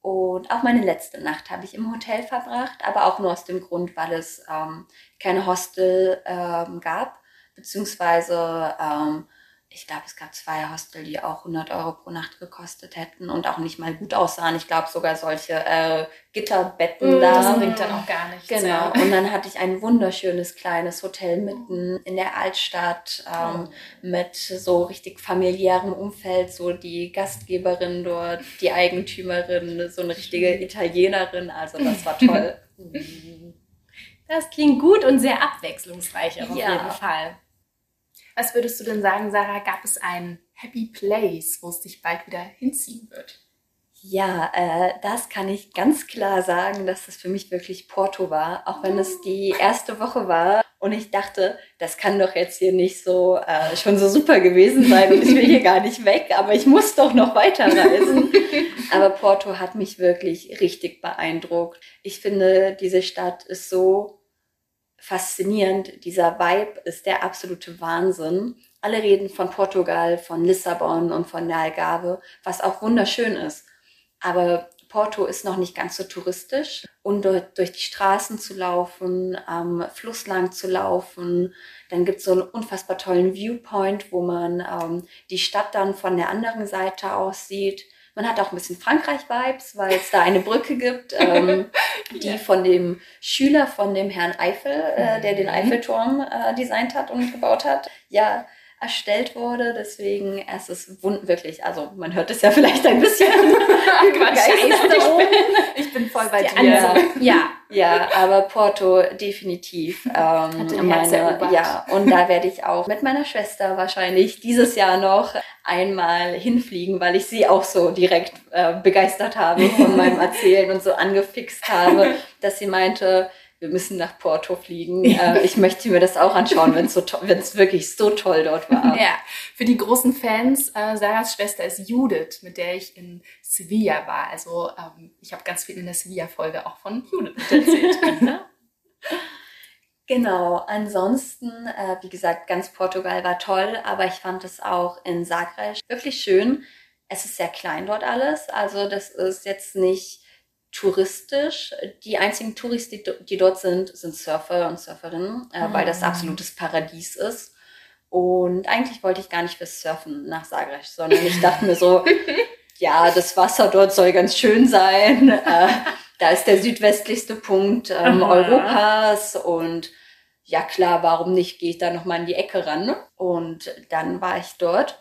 Speaker 3: Und auch meine letzte Nacht habe ich im Hotel verbracht, aber auch nur aus dem Grund, weil es ähm, keine Hostel ähm, gab, beziehungsweise ähm, ich glaube, es gab zwei Hostel, die auch 100 Euro pro Nacht gekostet hätten und auch nicht mal gut aussahen. Ich glaube sogar solche äh, Gitterbetten mm, da.
Speaker 1: Das bringt dann auch gar nichts.
Speaker 3: Genau. Ja. Und dann hatte ich ein wunderschönes kleines Hotel mitten in der Altstadt ähm, oh. mit so richtig familiärem Umfeld. So die Gastgeberin dort, die Eigentümerin, so eine richtige Italienerin. Also das war toll. (laughs)
Speaker 2: Das klingt gut und sehr abwechslungsreich auf ja. jeden Fall.
Speaker 1: Was würdest du denn sagen, Sarah? Gab es ein Happy Place, wo es dich bald wieder hinziehen wird?
Speaker 3: Ja, äh, das kann ich ganz klar sagen, dass es für mich wirklich Porto war, auch wenn es die erste Woche war und ich dachte, das kann doch jetzt hier nicht so äh, schon so super gewesen sein und ich will hier gar nicht weg, aber ich muss doch noch weiterreisen. (laughs) aber Porto hat mich wirklich richtig beeindruckt. Ich finde, diese Stadt ist so faszinierend. Dieser Vibe ist der absolute Wahnsinn. Alle reden von Portugal, von Lissabon und von der Algarve, was auch wunderschön ist. Aber Porto ist noch nicht ganz so touristisch und durch die Straßen zu laufen, am Fluss lang zu laufen. Dann gibt es so einen unfassbar tollen Viewpoint, wo man ähm, die Stadt dann von der anderen Seite aus sieht. Man hat auch ein bisschen Frankreich-Vibes, weil es da eine Brücke gibt, ähm, (laughs) die ja. von dem Schüler von dem Herrn Eiffel, äh, der den mhm. Eiffelturm äh, designt hat und gebaut hat. Ja, erstellt wurde. Deswegen es ist wirklich, also man hört es ja (laughs) vielleicht ein bisschen.
Speaker 1: Begeisterung. (laughs) Ich bin voll bei dir.
Speaker 3: Ja, ja, aber Porto definitiv. (laughs) Ähm, meine, ja, und da werde ich auch mit meiner Schwester wahrscheinlich dieses Jahr noch einmal hinfliegen, weil ich sie auch so direkt äh, begeistert habe von meinem Erzählen und so angefixt habe, dass sie meinte, wir müssen nach Porto fliegen. Äh, ich möchte mir das auch anschauen, wenn es so wirklich so toll dort war.
Speaker 1: Ja, für die großen Fans, äh, Sarahs Schwester ist Judith, mit der ich in Sevilla war. Also ähm, ich habe ganz viel in der Sevilla-Folge auch von Judith erzählt. (laughs)
Speaker 3: Genau, ansonsten, äh, wie gesagt, ganz Portugal war toll, aber ich fand es auch in Zagreb wirklich schön. Es ist sehr klein dort alles, also das ist jetzt nicht touristisch. Die einzigen Touristen, die, die dort sind, sind Surfer und Surferinnen, äh, weil das ah. absolutes Paradies ist. Und eigentlich wollte ich gar nicht fürs Surfen nach Zagreb, sondern ich dachte mir so, (laughs) ja, das Wasser dort soll ganz schön sein. Äh, da ist der südwestlichste Punkt ähm, Europas und ja klar, warum nicht, gehe ich da nochmal in die Ecke ran. Und dann war ich dort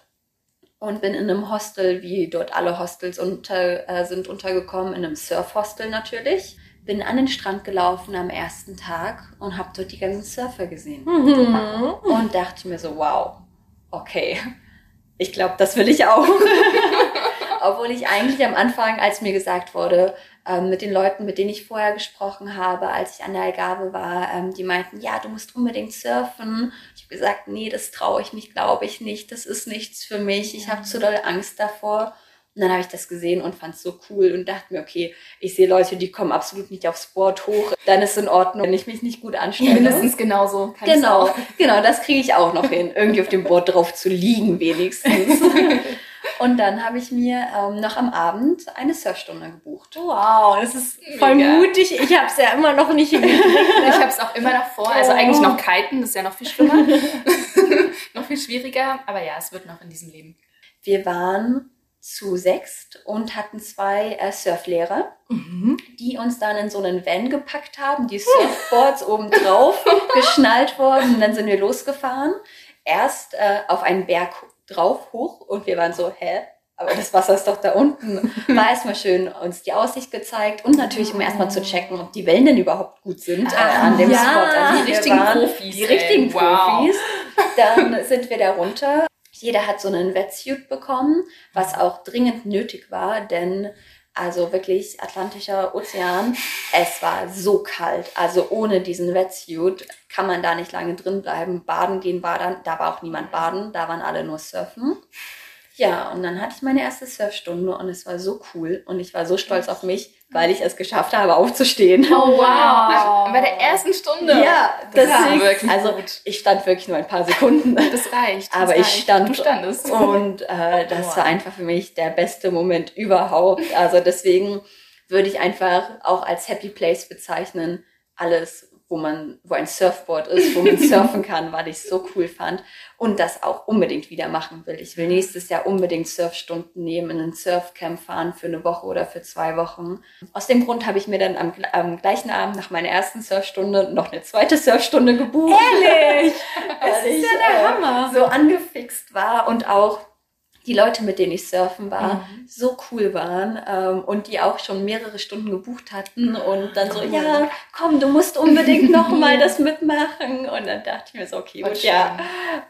Speaker 3: und bin in einem Hostel, wie dort alle Hostels unter, äh, sind untergekommen, in einem Surfhostel natürlich. Bin an den Strand gelaufen am ersten Tag und habe dort die ganzen Surfer gesehen. Mhm. Und dachte mir so, wow, okay, ich glaube, das will ich auch. (laughs) Obwohl ich eigentlich am Anfang, als mir gesagt wurde, ähm, mit den Leuten, mit denen ich vorher gesprochen habe, als ich an der Algarve war, ähm, die meinten, ja, du musst unbedingt surfen. Ich habe gesagt, nee, das traue ich mich, glaube ich nicht. Das ist nichts für mich. Ich habe zu doll Angst davor. Und dann habe ich das gesehen und fand es so cool und dachte mir, okay, ich sehe Leute, die kommen absolut nicht aufs Board hoch. Dann ist es in Ordnung, wenn ich mich nicht gut anstelle.
Speaker 1: Mindestens genauso.
Speaker 3: Genau, genau, das kriege ich auch noch hin, irgendwie auf dem Board drauf zu liegen wenigstens. (laughs) Und dann habe ich mir ähm, noch am Abend eine Surfstunde gebucht.
Speaker 2: Wow, das ist voll Mega. mutig. Ich habe es ja immer noch nicht hingekriegt.
Speaker 1: Ne? Ich habe es auch immer noch vor. Also eigentlich noch kiten, das ist ja noch viel schlimmer. (laughs) noch viel schwieriger. Aber ja, es wird noch in diesem Leben.
Speaker 3: Wir waren zu sechst und hatten zwei äh, Surflehrer, mhm. die uns dann in so einen Van gepackt haben, die Surfboards (laughs) oben drauf geschnallt wurden und dann sind wir losgefahren. Erst äh, auf einen Berg drauf hoch und wir waren so, hä? Aber das Wasser ist doch da unten. War erstmal schön uns die Aussicht gezeigt und natürlich, um erstmal zu checken, ob die Wellen denn überhaupt gut sind äh, ah, an dem ja, Spot, an dem
Speaker 1: die richtigen
Speaker 3: waren.
Speaker 1: Profis.
Speaker 3: Die richtigen wow. Profis. Dann sind wir da runter. Jeder hat so einen Wetsuit bekommen, was auch dringend nötig war, denn also wirklich Atlantischer Ozean. Es war so kalt. Also ohne diesen Wetsuit kann man da nicht lange drin bleiben. Baden gehen war dann, da war auch niemand baden, da waren alle nur surfen. Ja, und dann hatte ich meine erste Surfstunde und es war so cool und ich war so stolz auf mich, weil ich es geschafft habe, aufzustehen.
Speaker 1: Oh wow! (laughs) Bei der ersten Stunde.
Speaker 3: Ja, das ist wirklich also gut. ich stand wirklich nur ein paar Sekunden.
Speaker 1: Das reicht.
Speaker 3: Das
Speaker 1: aber
Speaker 3: reicht. ich stand
Speaker 1: du standest.
Speaker 3: und äh, das wow. war einfach für mich der beste Moment überhaupt. Also deswegen würde ich einfach auch als Happy Place bezeichnen. Alles wo man, wo ein Surfboard ist, wo man (laughs) surfen kann, weil ich es so cool fand und das auch unbedingt wieder machen will. Ich will nächstes Jahr unbedingt Surfstunden nehmen, in ein Surfcamp fahren für eine Woche oder für zwei Wochen. Aus dem Grund habe ich mir dann am, am gleichen Abend nach meiner ersten Surfstunde noch eine zweite Surfstunde gebucht.
Speaker 2: Ehrlich? (laughs) das ist ja der
Speaker 3: äh,
Speaker 2: Hammer.
Speaker 3: So angefixt war und auch die Leute, mit denen ich surfen war, mhm. so cool waren ähm, und die auch schon mehrere Stunden gebucht hatten und dann so, ja, komm, du musst unbedingt noch (laughs) mal das mitmachen. Und dann dachte ich mir so, okay, gut, ja,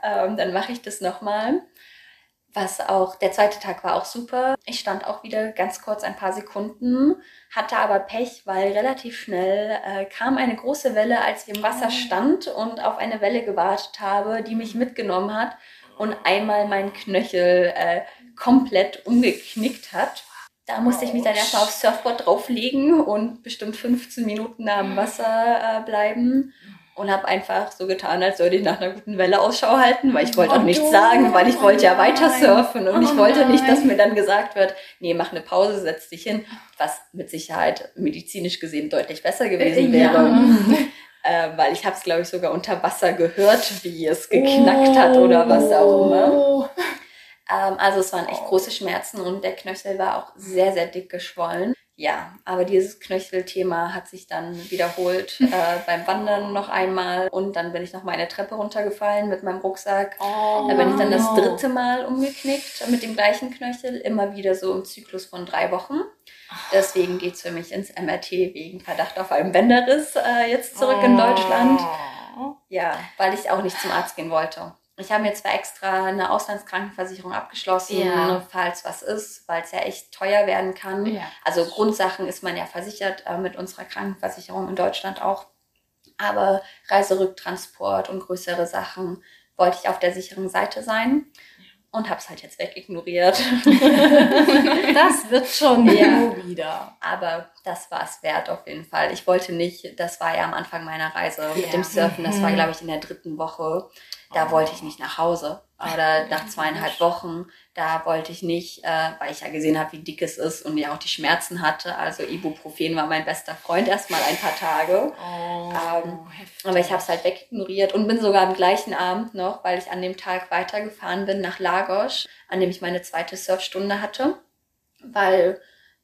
Speaker 3: ähm, dann mache ich das noch mal. Was auch, der zweite Tag war auch super. Ich stand auch wieder ganz kurz ein paar Sekunden, hatte aber Pech, weil relativ schnell äh, kam eine große Welle, als ich im Wasser ah. stand und auf eine Welle gewartet habe, die mich mitgenommen hat und einmal meinen Knöchel äh, komplett umgeknickt hat. Da musste ich mich dann erstmal aufs Surfboard drauflegen und bestimmt 15 Minuten am Wasser äh, bleiben und habe einfach so getan, als würde ich nach einer guten Welle Ausschau halten, weil ich wollte auch oh, nichts sagen, weil ich wollte ja weiter surfen und ich oh wollte nicht, dass mir dann gesagt wird, nee, mach eine Pause, setz dich hin, was mit Sicherheit medizinisch gesehen deutlich besser gewesen wäre. Ja äh, weil ich habe es, glaube ich, sogar unter Wasser gehört, wie es geknackt oh. hat oder was auch immer. Ähm, also es waren echt große Schmerzen und der Knöchel war auch sehr, sehr dick geschwollen. ja, aber dieses Knöchelthema hat sich dann wiederholt (laughs) äh, beim Wandern noch einmal und dann bin ich noch meine Treppe runtergefallen mit meinem Rucksack.
Speaker 2: Oh,
Speaker 3: Da bin ich dann das dritte Mal umgeknickt mit dem gleichen Knöchel, immer wieder so im Zyklus von drei Wochen. Deswegen geht's für mich ins MRT wegen Verdacht auf einen Bänderriss äh, jetzt zurück in Deutschland.
Speaker 2: Oh.
Speaker 3: Ja, weil ich auch nicht zum Arzt gehen wollte. Ich habe mir zwar extra eine Auslandskrankenversicherung abgeschlossen,
Speaker 1: Ja.
Speaker 3: falls was ist, weil es ja echt teuer werden kann.
Speaker 1: Ja.
Speaker 3: Also Grundsachen ist man ja versichert äh, mit unserer Krankenversicherung in Deutschland auch. Aber Reiserücktransport und größere Sachen wollte ich auf der sicheren Seite sein und habe es halt jetzt wegignoriert. (laughs)
Speaker 2: Das wird schon
Speaker 3: Ja.
Speaker 2: ja. wieder.
Speaker 3: Aber das war es wert auf jeden Fall. Ich wollte nicht, das war ja am Anfang meiner Reise
Speaker 1: Ja.
Speaker 3: mit dem Surfen, das war
Speaker 2: Mhm.
Speaker 3: glaube ich in der dritten Woche. Da
Speaker 1: Oh.
Speaker 3: wollte ich nicht nach Hause. Oder nach zweieinhalb Wochen, da wollte ich nicht, äh, weil ich ja gesehen habe, wie dick es ist und ja auch die Schmerzen hatte. Also Ibuprofen war mein bester Freund erstmal ein paar Tage.
Speaker 1: Oh,
Speaker 3: Ähm,
Speaker 1: heftig.
Speaker 3: Aber ich habe es halt wegignoriert und bin sogar am gleichen Abend noch, weil ich an dem Tag weitergefahren bin nach Lagos, an dem ich meine zweite Surfstunde hatte, weil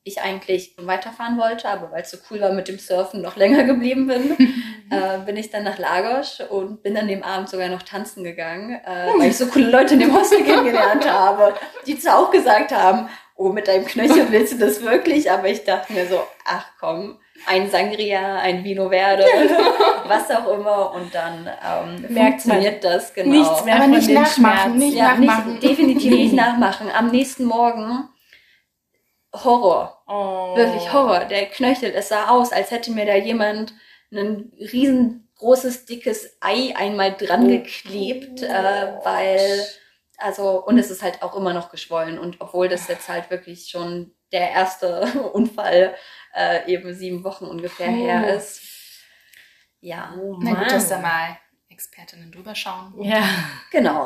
Speaker 3: ich eigentlich weiterfahren wollte, aber weil es so cool war mit dem Surfen noch länger geblieben bin, (laughs) äh, bin ich dann nach Lagos und bin an dem Abend sogar noch tanzen gegangen, äh, weil ich so coole Leute in dem Hostel kennengelernt (laughs) habe, die zwar auch gesagt haben, oh, mit deinem Knöchel willst du das wirklich, aber ich dachte mir so, ach komm, ein Sangria, ein Vino Verde, (laughs) was auch immer und dann ähm,
Speaker 2: Merkt
Speaker 3: funktioniert das, genau.
Speaker 2: Nichts mehr
Speaker 1: Aber
Speaker 2: von
Speaker 1: nicht
Speaker 2: den
Speaker 1: nachmachen,
Speaker 2: Schmerzen.
Speaker 1: nicht
Speaker 3: ja,
Speaker 1: nachmachen.
Speaker 3: nicht, definitiv nicht nachmachen. Am nächsten Morgen Horror.
Speaker 2: Oh.
Speaker 3: Wirklich Horror. Der Knöchel, es sah aus, als hätte mir da jemand ein riesengroßes, dickes Ei einmal dran geklebt, äh, weil, also, und es ist halt auch immer noch geschwollen. Und obwohl das jetzt halt wirklich schon der erste (laughs) Unfall äh, eben sieben Wochen ungefähr
Speaker 2: Oh.
Speaker 3: her ist. Ja,
Speaker 2: Oh,
Speaker 1: Na gut, dass da mal Expertinnen drüber schauen.
Speaker 2: Ja,
Speaker 3: genau.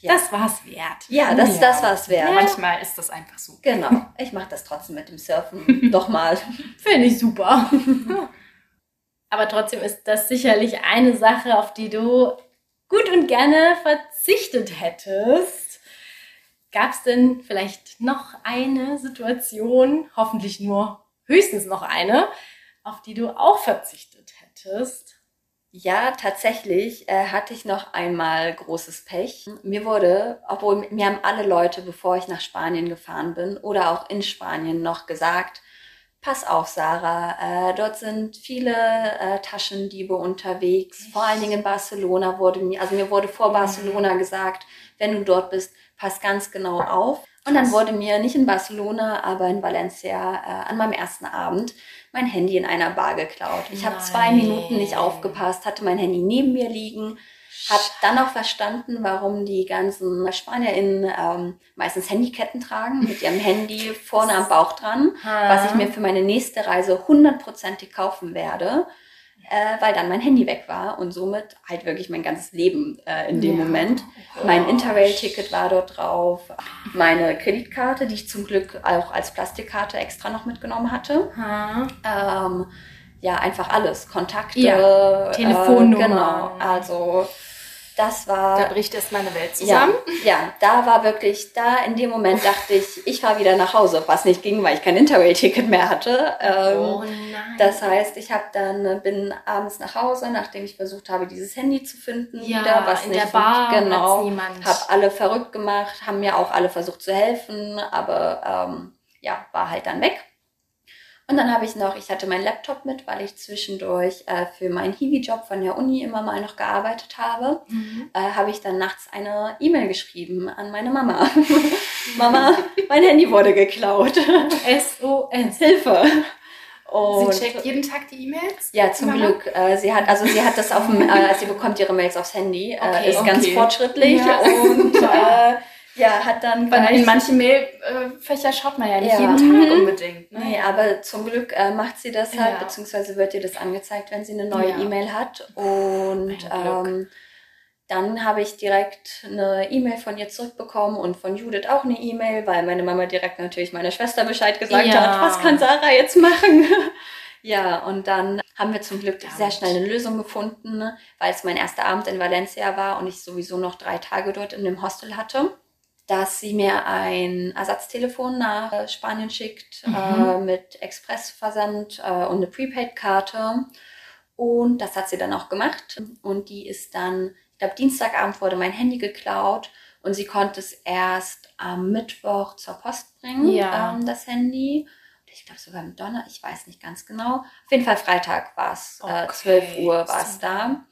Speaker 3: Ja.
Speaker 2: das war's wert.
Speaker 3: Ja, das,
Speaker 1: Ja.
Speaker 3: das war's wert.
Speaker 1: Manchmal ist das einfach so.
Speaker 3: Genau. Ich mache das trotzdem mit dem Surfen. (laughs) Doch mal.
Speaker 2: Finde ich super. (laughs) Aber trotzdem ist das sicherlich eine Sache, auf die du gut und gerne verzichtet hättest. Gab es denn vielleicht noch eine Situation, hoffentlich nur höchstens noch eine, auf die du auch verzichtet hättest?
Speaker 3: Ja, tatsächlich äh, hatte ich noch einmal großes Pech. Mir wurde, obwohl mir haben alle Leute, bevor ich nach Spanien gefahren bin oder auch in Spanien noch gesagt, pass auf, Sarah, äh, dort sind viele äh, Taschendiebe unterwegs. Vor allen Dingen in Barcelona wurde mir, also mir wurde vor Barcelona gesagt, wenn du dort bist, pass ganz genau auf. Und dann wurde mir nicht in Barcelona, aber in Valencia äh, an meinem ersten Abend mein Handy in einer Bar geklaut. Ich habe zwei. Minuten nicht aufgepasst, hatte mein Handy neben mir liegen, habe dann auch verstanden, warum die ganzen SpanierInnen ähm, meistens Handyketten tragen, mit ihrem Handy vorne am Bauch dran, was ich mir für meine nächste Reise hundertprozentig kaufen werde, äh, weil dann mein Handy weg war und somit halt wirklich mein ganzes Leben äh, in dem
Speaker 1: Ja.
Speaker 3: Moment. Mein Interrail-Ticket war dort drauf, meine Kreditkarte, die ich zum Glück auch als Plastikkarte extra noch mitgenommen hatte.
Speaker 2: Ha.
Speaker 3: Ähm, ja, einfach alles. Kontakte,
Speaker 2: Ja,
Speaker 3: Äh,
Speaker 2: Telefonnummern.
Speaker 3: genau. Also das war.
Speaker 1: Da bricht erst meine Welt
Speaker 3: ja,
Speaker 1: zusammen.
Speaker 3: ja, da war wirklich, da in dem Moment dachte ich, ich fahre wieder nach Hause, was nicht ging, weil ich kein Interrail-Ticket mehr hatte. Ähm,
Speaker 2: oh nein.
Speaker 3: das heißt, ich habe dann bin abends nach Hause, nachdem ich versucht habe, dieses Handy zu finden,
Speaker 2: ja,
Speaker 3: wieder, was
Speaker 2: in
Speaker 3: nicht
Speaker 2: der Bar
Speaker 3: genau.
Speaker 2: niemand.
Speaker 3: Hab alle verrückt gemacht, haben mir auch alle versucht zu helfen, aber ähm, ja, war halt dann weg. Und dann habe ich noch, ich hatte meinen Laptop mit, weil ich zwischendurch äh, für meinen Hiwi-Job von der Uni immer mal noch gearbeitet habe,
Speaker 2: Mhm.
Speaker 3: äh, habe ich dann nachts eine E-Mail geschrieben an meine Mama. (laughs) Mama, mein Handy wurde geklaut.
Speaker 2: SOS.
Speaker 3: Hilfe. Und
Speaker 1: Sie checkt jeden Tag die E-Mails?
Speaker 3: ja, zum
Speaker 1: Mama?
Speaker 3: Glück. Äh, sie hat, also sie hat das auf dem, äh, sie bekommt ihre Mails aufs Handy, äh,
Speaker 1: Okay,
Speaker 3: ist ganz
Speaker 1: okay.
Speaker 3: fortschrittlich
Speaker 1: Ja. (laughs)
Speaker 3: und äh, ja, hat dann
Speaker 1: Weil in manche Mailfächer schaut man ja nicht
Speaker 3: Ja.
Speaker 1: jeden
Speaker 2: Mhm.
Speaker 1: Tag unbedingt. Ne?
Speaker 3: Nee, aber zum Glück äh, macht sie das halt,
Speaker 1: Ja.
Speaker 3: beziehungsweise wird ihr das angezeigt, wenn sie eine neue
Speaker 1: Ja.
Speaker 3: E-Mail hat. Und ähm, dann habe ich direkt eine E-Mail von ihr zurückbekommen und von Judith auch eine E-Mail, weil meine Mama direkt natürlich meiner Schwester Bescheid gesagt hat, was kann Sarah jetzt machen? (laughs) ja, und dann haben wir zum Glück sehr schnell eine Lösung gefunden, weil es mein erster Abend in Valencia war und ich sowieso noch drei Tage dort in dem Hostel hatte. Dass sie mir ein Ersatztelefon nach äh, Spanien schickt
Speaker 1: Mhm.
Speaker 3: äh, mit Expressversand äh, und eine Prepaid-Karte. Und das hat sie dann auch gemacht. Und die ist dann, ich glaube, Dienstagabend wurde mein Handy geklaut und sie konnte es erst am Mittwoch zur Post bringen,
Speaker 2: Ja.
Speaker 3: ähm, das Handy. Ich glaube sogar am Donner, ich weiß nicht ganz genau. Auf jeden Fall Freitag war es, äh,
Speaker 2: Okay.
Speaker 3: 12 Uhr war es da.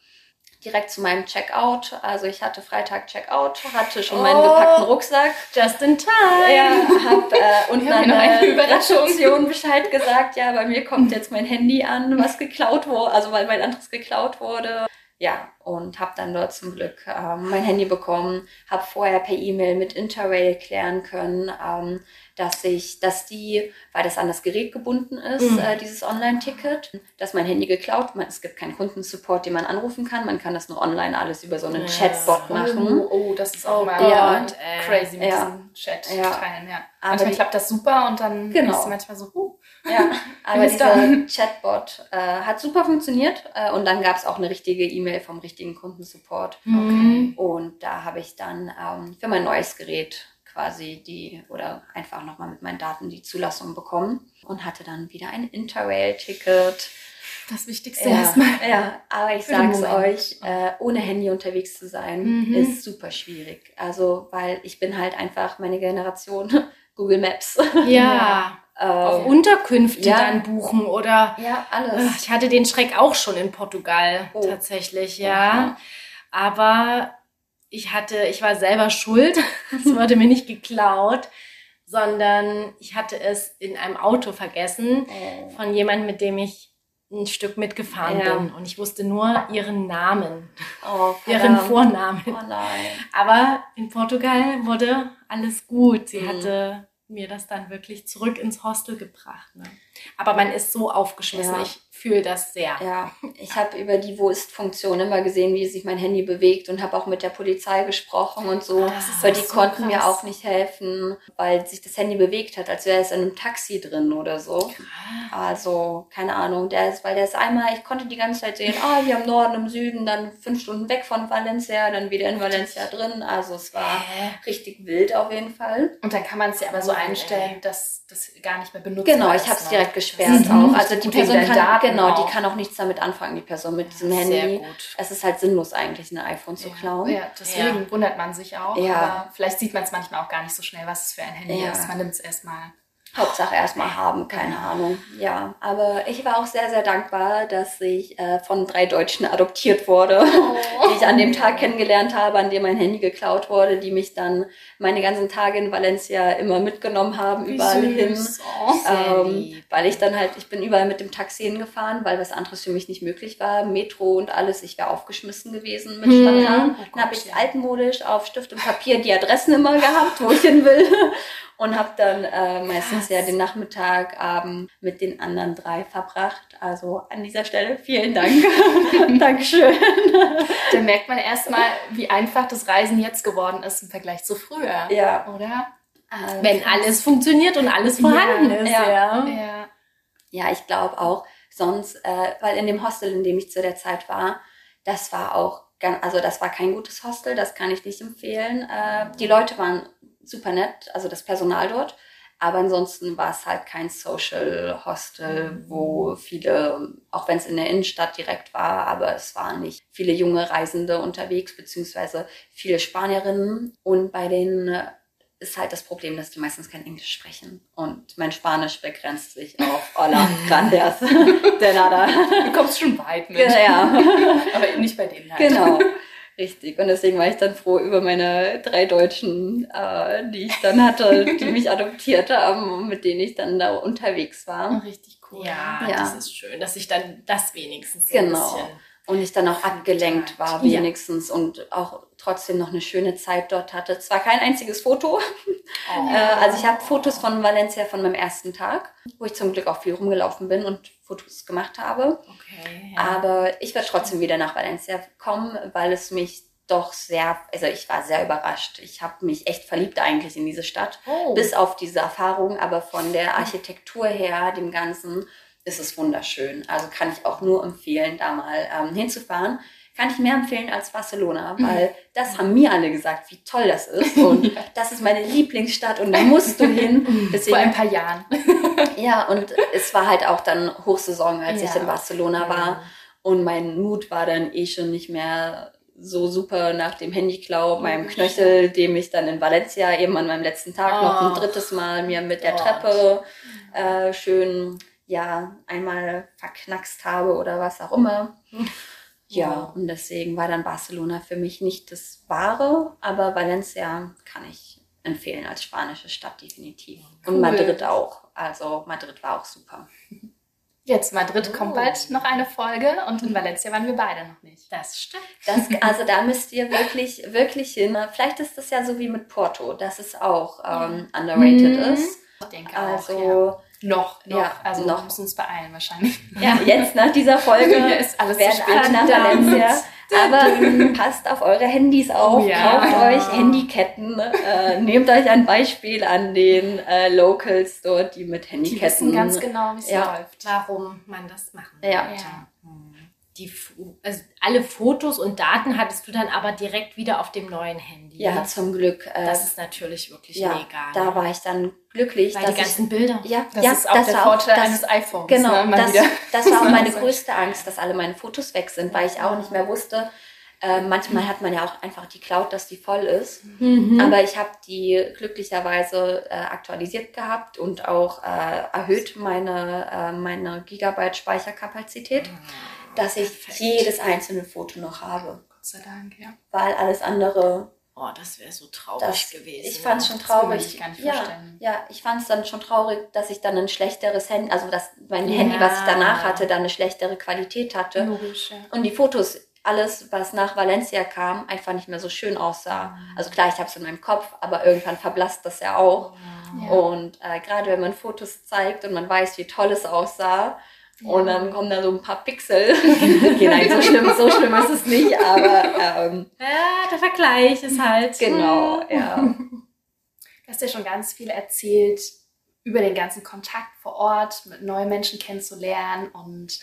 Speaker 3: Direkt zu meinem Checkout. Also ich hatte Freitag Checkout, hatte schon meinen
Speaker 2: Oh.
Speaker 3: gepackten Rucksack.
Speaker 2: Just in time.
Speaker 3: Ja, hab äh, (laughs) an
Speaker 1: hier noch eine Überraschung.
Speaker 3: Bescheid gesagt, ja, bei mir kommt jetzt mein Handy an, was geklaut wurde, also weil mein anderes geklaut wurde. Ja, und habe dann dort zum Glück ähm, mein Handy bekommen, habe vorher per E-Mail mit Interrail klären können, ähm, dass ich, dass die, weil das an das Gerät gebunden ist,
Speaker 2: Mhm.
Speaker 3: äh, dieses Online-Ticket, dass mein Handy geklaut, man, es gibt keinen Kundensupport, den man anrufen kann, man kann das nur online alles über so einen
Speaker 2: Ja.
Speaker 3: Chatbot machen.
Speaker 1: Oh, oh, das ist auch mal
Speaker 3: Ja.
Speaker 2: ey.
Speaker 1: crazy mit
Speaker 3: Ja.
Speaker 1: diesem Chat
Speaker 3: Ja.
Speaker 1: manchmal klappt das super und dann
Speaker 3: Genau.
Speaker 1: ist es manchmal so, huh.
Speaker 3: Ja, (laughs) aber dieser? Chatbot äh, hat super funktioniert äh, und dann gab es auch eine richtige E-Mail vom richtigen Kundensupport.
Speaker 2: Mhm.
Speaker 3: Und da habe ich dann ähm, für mein neues Gerät quasi die oder einfach nochmal mit meinen Daten die Zulassung bekommen und hatte dann wieder ein Interrail-Ticket.
Speaker 1: Das Wichtigste
Speaker 3: Ja,
Speaker 1: erstmal. (laughs)
Speaker 3: ja, aber ich sag's
Speaker 1: Moment.
Speaker 3: euch, äh, ohne Handy unterwegs zu sein,
Speaker 2: Mhm.
Speaker 3: ist super schwierig. Also, weil ich bin halt einfach meine Generation (laughs) Google Maps.
Speaker 2: Ja. (laughs) Auch
Speaker 3: ähm,
Speaker 2: Unterkünfte
Speaker 3: Ja.
Speaker 2: dann buchen oder
Speaker 3: ja, alles.
Speaker 2: Ich hatte den Schreck auch schon in Portugal,
Speaker 3: Oh.
Speaker 2: tatsächlich, ja. Aber ich hatte, ich war selber schuld. (laughs) Es wurde mir nicht geklaut, sondern ich hatte es in einem Auto vergessen
Speaker 3: Oh.
Speaker 2: von jemandem, mit dem ich ein Stück mitgefahren
Speaker 3: Ja.
Speaker 2: bin. Und ich wusste nur ihren Namen,
Speaker 3: Oh, (laughs)
Speaker 2: ihren. Vornamen.
Speaker 3: Oh.
Speaker 2: Aber in Portugal wurde alles gut. Sie
Speaker 3: Mhm.
Speaker 2: hatte mir das dann wirklich zurück ins Hostel gebracht. Ne? Aber man ist so aufgeschmissen.
Speaker 3: Ja.
Speaker 2: Ich fühle das sehr.
Speaker 3: Ja, ich habe über die Wo ist-Funktion immer gesehen, wie sich mein Handy bewegt und habe auch mit der Polizei gesprochen und so. Weil
Speaker 2: auch
Speaker 3: die
Speaker 2: so
Speaker 3: konnten mir
Speaker 2: krass.
Speaker 3: auch nicht helfen, weil sich das Handy bewegt hat, als wäre es in einem Taxi drin oder so. Also, keine Ahnung, der ist, weil der ist einmal, ich konnte die ganze Zeit sehen, ah, hier im Norden, im Süden, dann fünf Stunden weg von Valencia, dann wieder in Valencia drin. Also es war
Speaker 2: Hä?
Speaker 3: richtig wild auf jeden Fall.
Speaker 1: Und dann kann man es ja aber so
Speaker 2: Oh,
Speaker 1: einstellen, dass das gar nicht mehr benutzt
Speaker 3: Genau,
Speaker 1: wird.
Speaker 3: ich habe es
Speaker 1: ne?
Speaker 3: direkt gesperrt auch. Also die Person kann, Genau,
Speaker 1: auch.
Speaker 3: die kann auch nichts damit anfangen, die Person mit diesem
Speaker 2: Sehr
Speaker 3: Handy.
Speaker 2: gut.
Speaker 3: Es ist halt sinnlos eigentlich, ein iPhone zu klauen.
Speaker 1: Ja, deswegen wundert man sich auch.
Speaker 3: Ja.
Speaker 1: Aber vielleicht sieht man es manchmal auch gar nicht so schnell, was es für ein Handy
Speaker 3: Ja.
Speaker 1: ist. Man nimmt es erstmal.
Speaker 3: Hauptsache erstmal haben, keine Ahnung. Ja, aber ich war auch sehr, sehr dankbar, dass ich äh, von drei Deutschen adoptiert wurde, (laughs) die ich an dem Tag kennengelernt habe, an dem mein Handy geklaut wurde, die mich dann meine ganzen Tage in Valencia immer mitgenommen haben, überall hin.
Speaker 1: Oh.
Speaker 3: Ähm, weil ich dann halt, ich bin überall mit dem Taxi hingefahren, weil was anderes für mich nicht möglich war. Metro und alles, ich wäre aufgeschmissen gewesen mit
Speaker 2: Mhm.
Speaker 3: Spontan.
Speaker 1: Oh
Speaker 3: dann habe ich altmodisch auf Stift und Papier die Adressen immer gehabt, wo ich hin will. Und habe dann äh, meistens ja den Nachmittag, Abend mit den anderen drei verbracht. Also an dieser Stelle vielen Dank. (laughs) Dankeschön.
Speaker 1: Da merkt man erstmal, wie einfach das Reisen jetzt geworden ist im Vergleich zu früher.
Speaker 3: Ja.
Speaker 1: Oder?
Speaker 3: Äh,
Speaker 2: Wenn alles funktioniert und alles vorhanden
Speaker 1: Ja,
Speaker 2: ist,
Speaker 3: ja.
Speaker 2: ja.
Speaker 1: Ja.
Speaker 3: Ja, ich glaube auch. Sonst, äh, weil in dem Hostel, in dem ich zu der Zeit war, das war auch, ganz, also das war kein gutes Hostel, das kann ich nicht empfehlen. Äh, die Leute waren super nett, also das Personal dort. Aber ansonsten war es halt kein Social Hostel, wo viele, auch wenn es in der Innenstadt direkt war, aber es waren nicht viele junge Reisende unterwegs, beziehungsweise viele Spanierinnen. Und bei den äh, ist halt das Problem, dass die meistens kein Englisch sprechen. Und mein Spanisch begrenzt sich auf (laughs) Hola, gracias, (laughs) de nada.
Speaker 1: Du kommst schon weit mit.
Speaker 3: Ja, (laughs)
Speaker 1: Aber nicht bei denen halt.
Speaker 3: genau. Richtig. Und deswegen war ich dann froh über meine drei Deutschen, äh, die ich dann hatte, (laughs) die mich adoptiert haben und mit denen ich dann da unterwegs war.
Speaker 1: Richtig cool.
Speaker 2: Ja,
Speaker 3: Ja.
Speaker 2: das ist schön, dass ich dann das wenigstens so
Speaker 3: Genau.
Speaker 2: ein bisschen.
Speaker 3: Und ich dann auch abgelenkt war
Speaker 2: Ja.
Speaker 3: wenigstens und auch trotzdem noch eine schöne Zeit dort hatte. Zwar kein einziges Foto, (laughs)
Speaker 2: Oh.
Speaker 3: Äh, also ich habe Fotos von Valencia von meinem ersten Tag, wo ich zum Glück auch viel rumgelaufen bin und Fotos gemacht habe.
Speaker 2: Okay. Ja.
Speaker 3: Aber ich werde trotzdem wieder nach Valencia kommen, weil es mich doch sehr, also ich war sehr überrascht. Ich habe mich echt verliebt eigentlich in diese Stadt,
Speaker 1: Oh.
Speaker 3: bis auf diese Erfahrung, aber von der Architektur her, dem Ganzen, ist es wunderschön. Also kann ich auch nur empfehlen, da mal ähm, hinzufahren. kann ich mehr empfehlen als Barcelona, weil das haben mir alle gesagt, wie toll das ist (laughs) und das ist meine Lieblingsstadt und da musst du hin. (laughs)
Speaker 1: Vor ein paar Jahren. (laughs)
Speaker 3: ja, und es war halt auch dann Hochsaison, als
Speaker 1: Ja.
Speaker 3: ich in Barcelona war und mein Mut war dann eh schon nicht mehr so super nach dem Handyklau, meinem
Speaker 1: Logisch.
Speaker 3: Knöchel, dem ich dann in Valencia eben an meinem letzten Tag noch ein
Speaker 2: Oh.
Speaker 3: drittes Mal mir mit der
Speaker 2: Gott.
Speaker 3: Treppe äh, schön, ja, einmal verknackst habe oder was auch immer. Ja, und deswegen war dann Barcelona für mich nicht das Wahre, aber Valencia kann ich empfehlen als spanische Stadt definitiv.
Speaker 1: Cool.
Speaker 3: Und Madrid auch. Also Madrid war auch super.
Speaker 1: Jetzt Madrid kommt
Speaker 2: Oh.
Speaker 1: bald noch eine Folge und in Valencia waren wir beide noch nicht.
Speaker 2: Das stimmt.
Speaker 3: Das, also da müsst ihr wirklich, wirklich hin. Vielleicht ist das ja so wie mit Porto, dass es auch ähm, underrated
Speaker 1: Mhm.
Speaker 3: ist.
Speaker 1: Ich denke auch, ja. Noch, noch.
Speaker 3: Ja,
Speaker 1: also
Speaker 3: noch.
Speaker 1: wir müssen uns beeilen wahrscheinlich.
Speaker 3: ja, jetzt nach dieser Folge (laughs)
Speaker 1: ist alles zu
Speaker 3: werden
Speaker 1: spät.
Speaker 3: alle nach Valencia. Aber passt auf eure Handys auf,
Speaker 1: Ja.
Speaker 3: kauft euch Handyketten, äh, nehmt euch ein Beispiel an den äh, Locals dort, die mit
Speaker 1: Die
Speaker 3: Handyketten.
Speaker 1: wissen ganz genau, wie es
Speaker 3: Ja.
Speaker 1: läuft.
Speaker 2: Warum man das machen
Speaker 3: Ja.
Speaker 1: Ja.
Speaker 2: Die, also alle Fotos und Daten hattest du dann aber direkt wieder auf dem neuen Handy.
Speaker 3: ja, zum Glück. Äh,
Speaker 2: Das ist natürlich wirklich
Speaker 3: ja,
Speaker 2: mega.
Speaker 3: da
Speaker 2: ne?
Speaker 3: war ich dann glücklich,
Speaker 2: Weil
Speaker 3: dass
Speaker 2: die ganzen Bilder.
Speaker 3: ich, ja,
Speaker 1: Das
Speaker 3: ja,
Speaker 1: ist auch
Speaker 3: das
Speaker 1: der
Speaker 3: war
Speaker 1: Vorteil
Speaker 3: das,
Speaker 1: eines iPhones.
Speaker 3: Genau,
Speaker 1: ne?
Speaker 3: Das, das war auch (laughs) meine größte Angst, dass alle meine Fotos weg sind, weil ich auch nicht mehr wusste. Äh, manchmal hat man ja auch einfach die Cloud, dass die voll ist.
Speaker 2: Mhm.
Speaker 3: Aber ich habe die glücklicherweise äh, aktualisiert gehabt und auch äh, erhöht meine, äh, meine Gigabyte Speicherkapazität, dass ich
Speaker 2: Perfekt.
Speaker 3: jedes einzelne Foto noch habe.
Speaker 1: Gott sei Dank, ja.
Speaker 3: Weil alles andere,
Speaker 2: oh, das wäre so traurig
Speaker 3: das,
Speaker 2: gewesen.
Speaker 3: ich fand es schon
Speaker 1: Das kann
Speaker 3: traurig.
Speaker 1: sich gar nicht
Speaker 3: ja,
Speaker 1: vorstellen.
Speaker 3: ja, ich fand es dann schon traurig, dass ich dann ein schlechteres Handy, also dass mein
Speaker 2: Ja.
Speaker 3: Handy, was ich danach hatte, dann eine schlechtere Qualität hatte.
Speaker 1: Logisch, ja.
Speaker 3: Und die Fotos, alles, was nach Valencia kam, einfach nicht mehr so schön aussah. Also klar, ich habe es in meinem Kopf, aber irgendwann verblasst das ja auch.
Speaker 1: Ja.
Speaker 3: Und äh, gerade wenn man Fotos zeigt und man weiß, wie toll es aussah, und dann kommen da so ein paar Pixel. (laughs) okay, nein, so schlimm, so schlimm ist es nicht, aber ähm,
Speaker 2: Ja, der Vergleich ist halt.
Speaker 3: genau, ja.
Speaker 1: Du hast ja schon ganz viel erzählt über den ganzen Kontakt vor Ort, mit neuen Menschen kennenzulernen. Und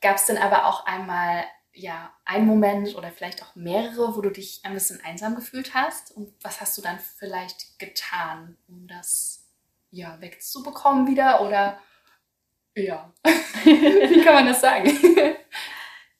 Speaker 1: gab es denn aber auch einmal ja einen Moment oder vielleicht auch mehrere, wo du dich ein bisschen einsam gefühlt hast? Und was hast du dann vielleicht getan, um das ja wegzubekommen wieder? Oder ja, (laughs) wie kann man das sagen?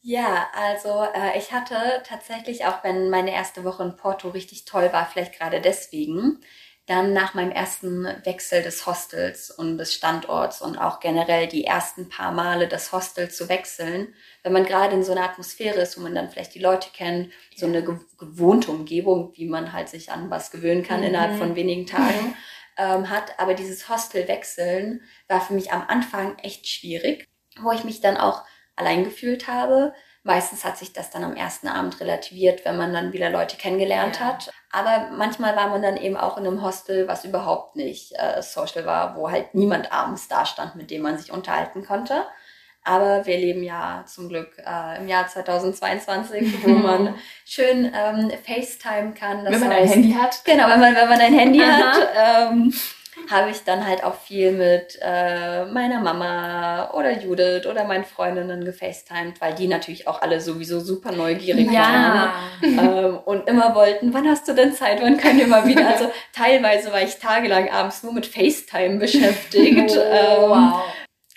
Speaker 3: Ja, also äh, ich hatte tatsächlich, auch wenn meine erste Woche in Porto richtig toll war, vielleicht gerade deswegen, dann nach meinem ersten Wechsel des Hostels und des Standorts und auch generell die ersten paar Male das Hostel zu wechseln, wenn man gerade in so einer Atmosphäre ist, wo man dann vielleicht die Leute kennt, so eine ge gewohnte Umgebung, wie man halt sich an was gewöhnen kann
Speaker 2: Mhm.
Speaker 3: innerhalb von wenigen Tagen (laughs) ähm, hat. Aber dieses Hostel wechseln war für mich am Anfang echt schwierig, wo ich mich dann auch allein gefühlt habe. Meistens hat sich das dann am ersten Abend relativiert, wenn man dann wieder Leute kennengelernt
Speaker 1: Ja.
Speaker 3: hat. Aber manchmal war man dann eben auch in einem Hostel, was überhaupt nicht äh, social war, wo halt niemand abends da stand, mit dem man sich unterhalten konnte. Aber wir leben ja zum Glück äh, im Jahr 2022, wo man (laughs) schön ähm, FaceTime kann. Das
Speaker 1: Wenn man ein
Speaker 3: heißt-
Speaker 1: Handy hat.
Speaker 3: Genau, wenn man, wenn man ein Handy hat, ähm, habe ich dann halt auch viel mit äh, meiner Mama oder Judith oder meinen Freundinnen gefacetimed, weil die natürlich auch alle sowieso super neugierig waren
Speaker 2: Ja.
Speaker 3: ähm, und immer wollten, wann hast du denn Zeit, wann können wir mal wieder? Also (laughs) teilweise war ich tagelang abends nur mit FaceTime beschäftigt.
Speaker 2: Oh,
Speaker 3: ähm,
Speaker 2: wow.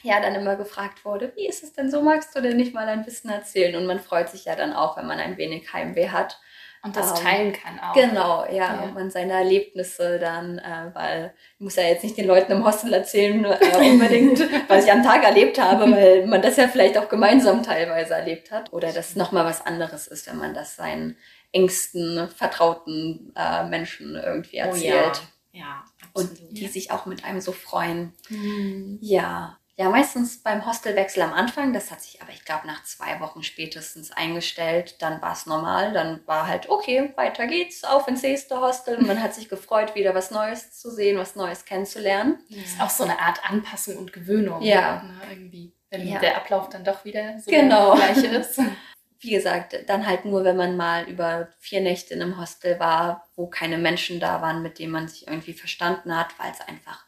Speaker 3: Ja, dann immer gefragt wurde, wie ist es denn so, magst du denn nicht mal ein bisschen erzählen? Und man freut sich ja dann auch, wenn man ein wenig Heimweh hat.
Speaker 1: Und das
Speaker 3: Ähm,
Speaker 1: teilen kann auch.
Speaker 3: Genau, ja,
Speaker 1: Ja.
Speaker 3: und man seine Erlebnisse dann, äh, weil ich muss ja jetzt nicht den Leuten im Hostel erzählen, äh, unbedingt, (laughs) was ich am Tag erlebt habe, weil man das ja vielleicht auch gemeinsam teilweise erlebt hat. Oder dass nochmal was anderes ist, wenn man das seinen engsten, vertrauten äh, Menschen irgendwie
Speaker 2: Oh
Speaker 3: erzählt.
Speaker 2: ja. Ja,
Speaker 3: Und
Speaker 2: absolut.
Speaker 3: die sich auch mit einem so freuen.
Speaker 1: Mhm.
Speaker 3: Ja. Ja, meistens beim Hostelwechsel am Anfang, das hat sich aber, ich glaube, nach zwei Wochen spätestens eingestellt. Dann war es normal, dann war halt, okay, weiter geht's, auf ins nächste Hostel. Und man hat sich gefreut, wieder was Neues zu sehen, was Neues kennenzulernen.
Speaker 1: Das ist auch so eine Art Anpassung und Gewöhnung.
Speaker 3: Ja.
Speaker 1: Ne, irgendwie. Wenn
Speaker 3: Ja.
Speaker 1: der Ablauf dann doch wieder so
Speaker 3: Genau.
Speaker 1: der gleiche ist. (laughs) (laughs)
Speaker 3: Wie gesagt, dann halt nur, wenn man mal über vier Nächte in einem Hostel war, wo keine Menschen da waren, mit denen man sich irgendwie verstanden hat, weil es einfach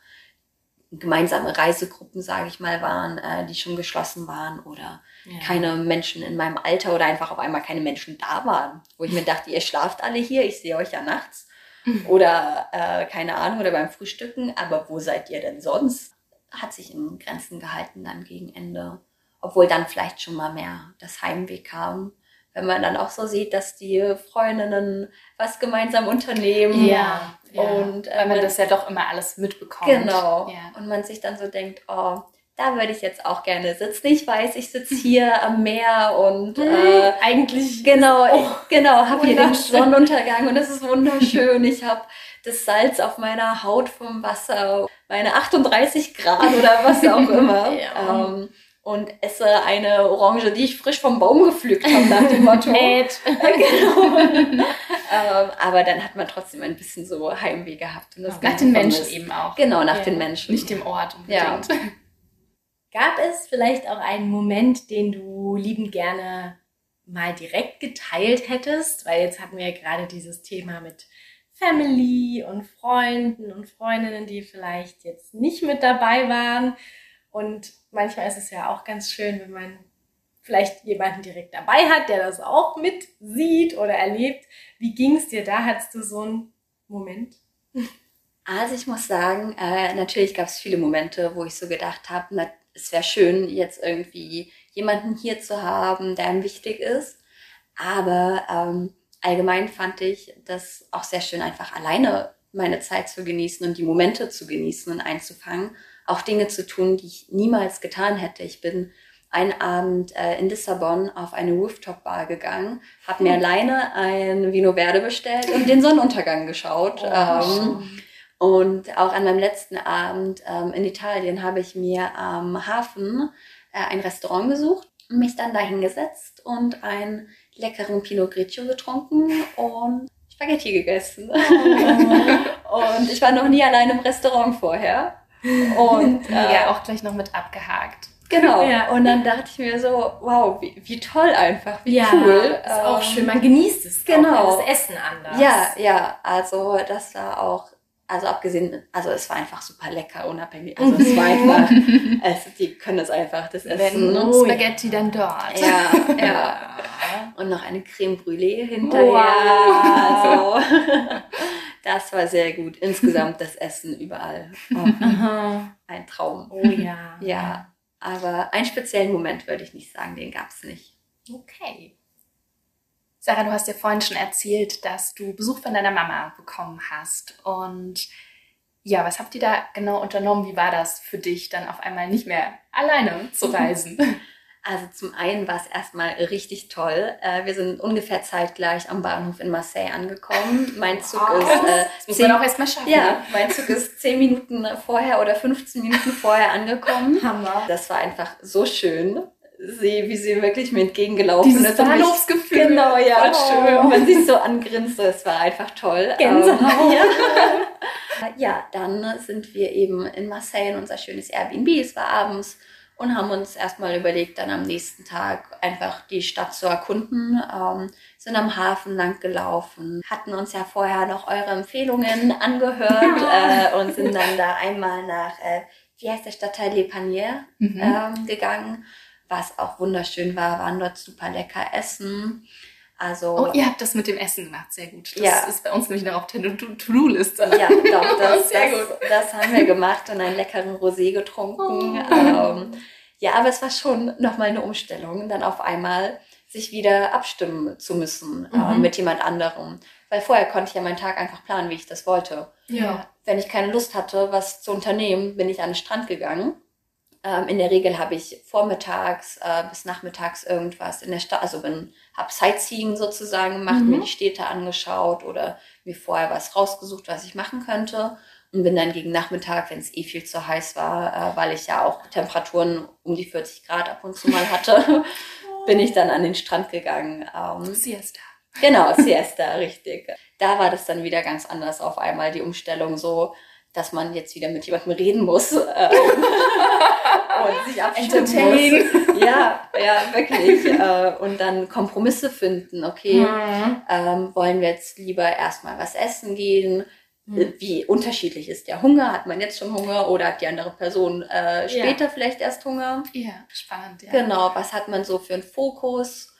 Speaker 3: gemeinsame Reisegruppen, sage ich mal, waren, äh, die schon geschlossen waren oder ja. keine Menschen in meinem Alter oder einfach auf einmal keine Menschen da waren, wo ich mir dachte, ihr schlaft alle hier, ich sehe euch ja nachts (laughs) oder äh, keine Ahnung oder beim Frühstücken, aber wo seid ihr denn sonst? Hat sich in Grenzen gehalten dann gegen Ende, obwohl dann vielleicht schon mal mehr das Heimweh kam wenn man dann auch so sieht, dass die Freundinnen was gemeinsam unternehmen.
Speaker 1: Ja, und äh, weil man das ja doch immer alles mitbekommt.
Speaker 3: Genau. Ja. Und man sich dann so denkt, oh, da würde ich jetzt auch gerne sitzen. Ich weiß, ich sitze hier am Meer und äh,
Speaker 2: eigentlich
Speaker 3: genau, oh, genau, habe hier den Sonnenuntergang und es ist wunderschön. Ich habe das Salz auf meiner Haut vom Wasser, meine 38 Grad oder was auch (laughs) immer. ja. ähm, und esse eine Orange, die ich frisch vom Baum gepflückt habe, nach dem Motto. (laughs) (laughs) genau. ähm, aber dann hat man trotzdem ein bisschen so Heimweh gehabt.
Speaker 1: Und das nach den Menschen eben auch.
Speaker 3: Genau, nach ja. den Menschen.
Speaker 1: Nicht dem Ort unbedingt. Ja. (laughs)
Speaker 2: Gab es vielleicht auch einen Moment, den du liebend gerne mal direkt geteilt hättest? Weil jetzt hatten wir ja gerade dieses Thema mit Family und Freunden und Freundinnen, die vielleicht jetzt nicht mit dabei waren. Und manchmal ist es ja auch ganz schön, wenn man vielleicht jemanden direkt dabei hat, der das auch mit sieht oder erlebt. Wie ging es dir da? Hattest du so einen Moment?
Speaker 3: Also ich muss sagen, äh, natürlich gab es viele Momente, wo ich so gedacht habe, es wäre schön, jetzt irgendwie jemanden hier zu haben, der einem wichtig ist. Aber ähm, allgemein fand ich das auch sehr schön, einfach alleine meine Zeit zu genießen und die Momente zu genießen und einzufangen auch Dinge zu tun, die ich niemals getan hätte. Ich bin einen Abend äh, in Lissabon auf eine Rooftop-Bar gegangen, habe mir hm. alleine ein Vino Verde bestellt und den Sonnenuntergang geschaut. Oh, ähm, und auch an meinem letzten Abend ähm, in Italien habe ich mir am Hafen äh, ein Restaurant gesucht und mich dann da hingesetzt und einen leckeren Pinot Grigio getrunken und Spaghetti gegessen. Oh. (laughs) und ich war noch nie allein im Restaurant vorher.
Speaker 1: Und (laughs) äh, ja, auch gleich noch mit abgehakt.
Speaker 3: Genau. Ja. Und dann dachte ich mir so, wow, wie, wie toll einfach, wie ja, cool.
Speaker 2: Ist ähm, auch schön, man genießt es.
Speaker 3: Genau.
Speaker 2: Auch, das Essen anders.
Speaker 3: Ja, ja. Also das war auch, also abgesehen, also es war einfach super lecker, unabhängig. Also es war einfach, (laughs) es, die können es einfach, das Essen.
Speaker 1: Wenn oh, Spaghetti dann dort.
Speaker 3: Ja, (laughs) ja. Und noch eine Creme Brûlée hinterher. Wow. Also, das war sehr gut. Insgesamt das Essen überall. Oh, ein (laughs) Traum.
Speaker 2: Oh ja. (laughs)
Speaker 3: Ja, aber einen speziellen Moment würde ich nicht sagen, den gab es nicht.
Speaker 1: Okay. Sarah, du hast ja vorhin schon erzählt, dass du Besuch von deiner Mama bekommen hast. Und ja, was habt ihr da genau unternommen? Wie war das für dich, dann auf einmal nicht mehr alleine zu reisen? (laughs)
Speaker 3: Also zum einen war es erstmal richtig toll. Äh, wir sind ungefähr zeitgleich am Bahnhof in Marseille angekommen. Mein Zug oh, ist äh,
Speaker 1: muss man auch erstmal schaffen.
Speaker 3: Ja, ne? mein Zug ist zehn Minuten vorher oder 15 Minuten vorher angekommen.
Speaker 1: Hammer.
Speaker 3: Das war einfach so schön. Sie, wie sie wirklich mir entgegengelaufen
Speaker 1: Dieses ist. Bahnhofsgefühl.
Speaker 3: Genau, ja. Oh. Schön. Und man sich so angrinste, es war einfach toll.
Speaker 2: Gänsehaut. Ähm, (laughs)
Speaker 3: ja. ja, dann sind wir eben in Marseille in unser schönes Airbnb. Es war abends und haben uns erstmal überlegt, dann am nächsten Tag einfach die Stadt zu erkunden, ähm, sind am Hafen lang gelaufen, hatten uns ja vorher noch eure Empfehlungen angehört äh, und sind dann da einmal nach, äh, wie heißt der Stadtteil Le Panier mhm. ähm, gegangen, was auch wunderschön war, waren dort super lecker essen. Also,
Speaker 1: oh, ihr habt das mit dem Essen gemacht, sehr gut. Das ja. ist bei uns nämlich noch auf der To-Do-Liste.
Speaker 3: Ja, doch, (laughs) das, sehr das, gut. das haben wir gemacht und einen leckeren Rosé getrunken. Oh. Ähm, ja, aber es war schon nochmal eine Umstellung, dann auf einmal sich wieder abstimmen zu müssen äh, mhm. mit jemand anderem. Weil vorher konnte ich ja meinen Tag einfach planen, wie ich das wollte.
Speaker 1: Ja.
Speaker 3: Wenn ich keine Lust hatte, was zu unternehmen, bin ich an den Strand gegangen ähm, in der Regel habe ich vormittags äh, bis nachmittags irgendwas in der Stadt, also bin, habe Sightseeing sozusagen gemacht, mhm. mir die Städte angeschaut oder mir vorher was rausgesucht, was ich machen könnte und bin dann gegen Nachmittag, wenn es eh viel zu heiß war, äh, weil ich ja auch Temperaturen um die 40 Grad ab und zu mal hatte, (laughs) (laughs) bin ich dann an den Strand gegangen.
Speaker 1: Ähm, Siesta.
Speaker 3: Genau, Siesta, (laughs) richtig. Da war das dann wieder ganz anders auf einmal, die Umstellung so, dass man jetzt wieder mit jemandem reden muss. Ähm, (laughs) und sich abstimmen muss. Ja, ja, wirklich. Äh, und dann Kompromisse finden. Okay, mhm. ähm, wollen wir jetzt lieber erstmal was essen gehen? Mhm. Wie unterschiedlich ist der Hunger? Hat man jetzt schon Hunger oder hat die andere Person äh, später ja. vielleicht erst Hunger?
Speaker 1: Ja, spannend. Ja.
Speaker 3: Genau, was hat man so für einen Fokus?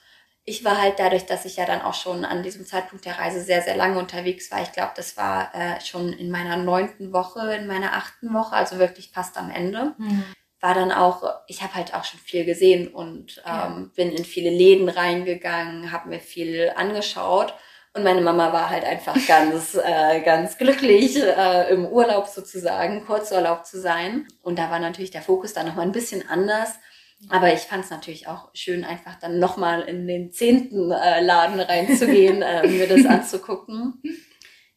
Speaker 3: Ich war halt dadurch, dass ich ja dann auch schon an diesem Zeitpunkt der Reise sehr, sehr lange unterwegs war. Ich glaube, das war äh, schon in meiner neunten Woche, in meiner achten Woche, also wirklich fast am Ende. Mhm. War dann auch, ich habe halt auch schon viel gesehen und ähm, ja. bin in viele Läden reingegangen, habe mir viel angeschaut und meine Mama war halt einfach ganz, (laughs) äh, ganz glücklich, äh, im Urlaub sozusagen, Kurzurlaub zu sein. Und da war natürlich der Fokus dann nochmal ein bisschen anders. Aber ich fand es natürlich auch schön, einfach dann nochmal in den zehnten äh, Laden reinzugehen, äh, mir das (laughs) anzugucken.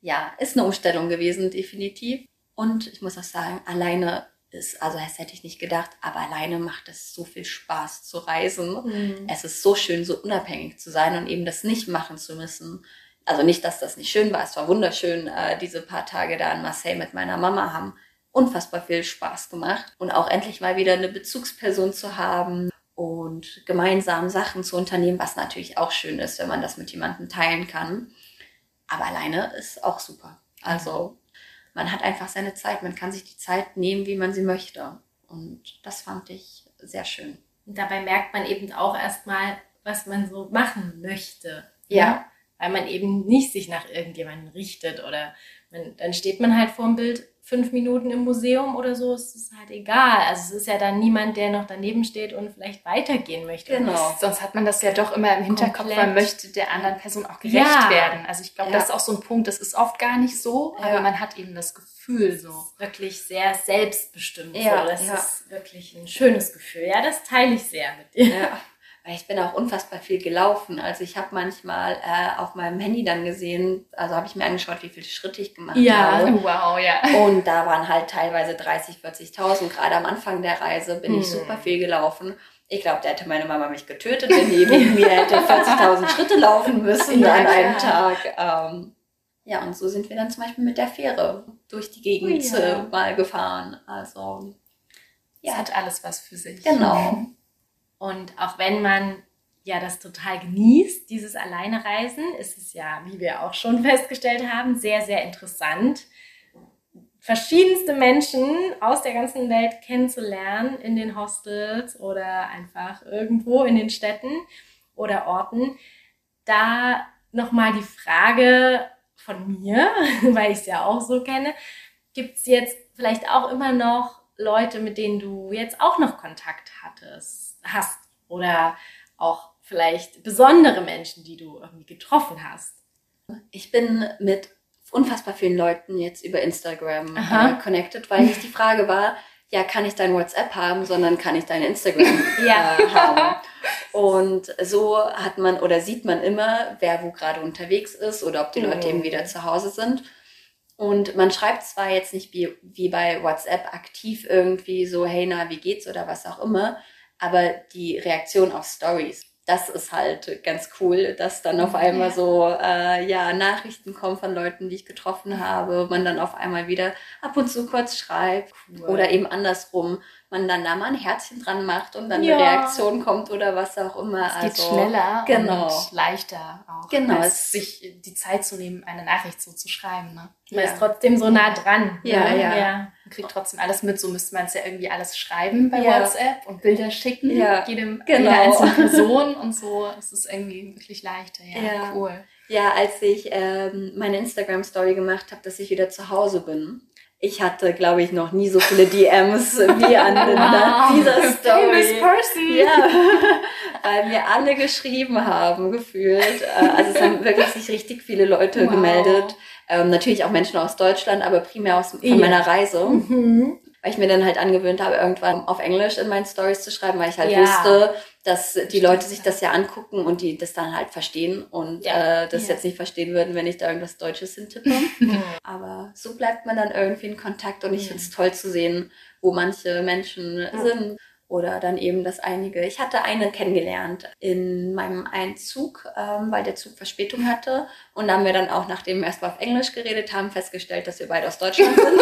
Speaker 3: Ja, ist eine Umstellung gewesen, definitiv. Und ich muss auch sagen, alleine ist, also das hätte ich nicht gedacht, aber alleine macht es so viel Spaß zu reisen. Mhm. Es ist so schön, so unabhängig zu sein und eben das nicht machen zu müssen. Also nicht, dass das nicht schön war, es war wunderschön, äh, diese paar Tage da in Marseille mit meiner Mama haben unfassbar viel Spaß gemacht und auch endlich mal wieder eine Bezugsperson zu haben und gemeinsam Sachen zu unternehmen, was natürlich auch schön ist, wenn man das mit jemandem teilen kann. Aber alleine ist auch super. Also man hat einfach seine Zeit, man kann sich die Zeit nehmen, wie man sie möchte. Und das fand ich sehr schön.
Speaker 2: Und dabei merkt man eben auch erstmal, was man so machen möchte.
Speaker 3: Ja. ja
Speaker 2: weil man eben nicht sich nach irgendjemandem richtet oder man, dann steht man halt vor dem Bild fünf Minuten im Museum oder so, es ist halt egal. Also es ist ja dann niemand, der noch daneben steht und vielleicht weitergehen möchte.
Speaker 1: Genau. Sonst hat man das ja doch immer im Hinterkopf, Komplett. man möchte der anderen Person auch gerecht ja. werden. Also ich glaube, ja. das ist auch so ein Punkt, das ist oft gar nicht so, ja. aber man hat eben das Gefühl so.
Speaker 2: wirklich sehr selbstbestimmt. Ja, so. Das ist wirklich ein schönes Gefühl. Ja, das teile ich sehr mit dir.
Speaker 3: Ja weil ich bin auch unfassbar viel gelaufen. Also ich habe manchmal äh, auf meinem Handy dann gesehen, also habe ich mir angeschaut, wie viele Schritte ich gemacht
Speaker 1: ja,
Speaker 3: habe. (laughs)
Speaker 1: wow, ja.
Speaker 3: Und da waren halt teilweise 30, 40.000. Gerade am Anfang der Reise bin hm. ich super viel gelaufen. Ich glaube, da hätte meine Mama mich getötet, wenn die mit mir hätte 40.000 (laughs) Schritte laufen müssen ja, an einem ja. Tag. Ähm, ja, und so sind wir dann zum Beispiel mit der Fähre durch die Gegend oh, ja. mal gefahren. Also
Speaker 1: ja. Es hat alles was für sich.
Speaker 3: Genau. (laughs)
Speaker 2: Und auch wenn man ja das total genießt, dieses Alleinereisen, ist es ja, wie wir auch schon (laughs) festgestellt haben, sehr, sehr interessant, verschiedenste Menschen aus der ganzen Welt kennenzulernen in den Hostels oder einfach irgendwo in den Städten oder Orten. Da nochmal die Frage von mir, (laughs) weil ich es ja auch so kenne, gibt es jetzt vielleicht auch immer noch Leute, mit denen du jetzt auch noch Kontakt hattest? Hast oder auch vielleicht besondere Menschen, die du irgendwie getroffen hast?
Speaker 3: Ich bin mit unfassbar vielen Leuten jetzt über Instagram äh, connected, weil nicht die Frage war, ja, kann ich dein WhatsApp haben, sondern kann ich dein Instagram (laughs) ja. äh, haben. Und so hat man oder sieht man immer, wer wo gerade unterwegs ist oder ob die Leute mhm. eben wieder zu Hause sind. Und man schreibt zwar jetzt nicht wie, wie bei WhatsApp aktiv irgendwie so, hey, na, wie geht's oder was auch immer, aber die Reaktion auf Stories, das ist halt ganz cool, dass dann auf einmal ja. so äh, ja Nachrichten kommen von Leuten, die ich getroffen habe, man dann auf einmal wieder ab und zu kurz schreibt cool. oder eben andersrum man dann da mal ein Herzchen dran macht und dann ja. eine Reaktion kommt oder was auch immer.
Speaker 1: Es geht also, schneller
Speaker 3: genau.
Speaker 1: und leichter auch.
Speaker 3: Genau.
Speaker 1: Als sich die Zeit zu nehmen, eine Nachricht so zu schreiben. Ne?
Speaker 2: Man ja. ist trotzdem so nah dran.
Speaker 3: Ja, ne? ja. ja.
Speaker 1: Man kriegt trotzdem alles mit. So müsste man es ja irgendwie alles schreiben bei ja. WhatsApp und Bilder schicken.
Speaker 3: Ja.
Speaker 1: Jedem,
Speaker 3: genau.
Speaker 1: Jeder einzelnen Person und so. Es ist irgendwie wirklich leichter. Ja, ja. cool.
Speaker 3: Ja, als ich ähm, meine Instagram-Story gemacht habe, dass ich wieder zu Hause bin, ich hatte, glaube ich, noch nie so viele DMs wie an (laughs) wow, dieser Story.
Speaker 1: Person.
Speaker 3: Ja, (laughs) weil mir alle geschrieben haben, gefühlt. Äh, also es haben wirklich sich richtig viele Leute wow. gemeldet. Ähm, natürlich auch Menschen aus Deutschland, aber primär aus, von ja. meiner Reise. Mhm weil ich mir dann halt angewöhnt habe, irgendwann auf Englisch in meinen Stories zu schreiben, weil ich halt ja. wusste, dass die Leute sich das ja angucken und die das dann halt verstehen und ja. äh, das ja. jetzt nicht verstehen würden, wenn ich da irgendwas Deutsches hintippe. (laughs) Aber so bleibt man dann irgendwie in Kontakt und ich finde es toll zu sehen, wo manche Menschen sind oder dann eben das einige. Ich hatte eine kennengelernt in meinem Einzug, ähm, weil der Zug Verspätung hatte. Und da haben wir dann auch, nachdem wir erstmal auf Englisch geredet haben, festgestellt, dass wir beide aus Deutschland sind. (laughs)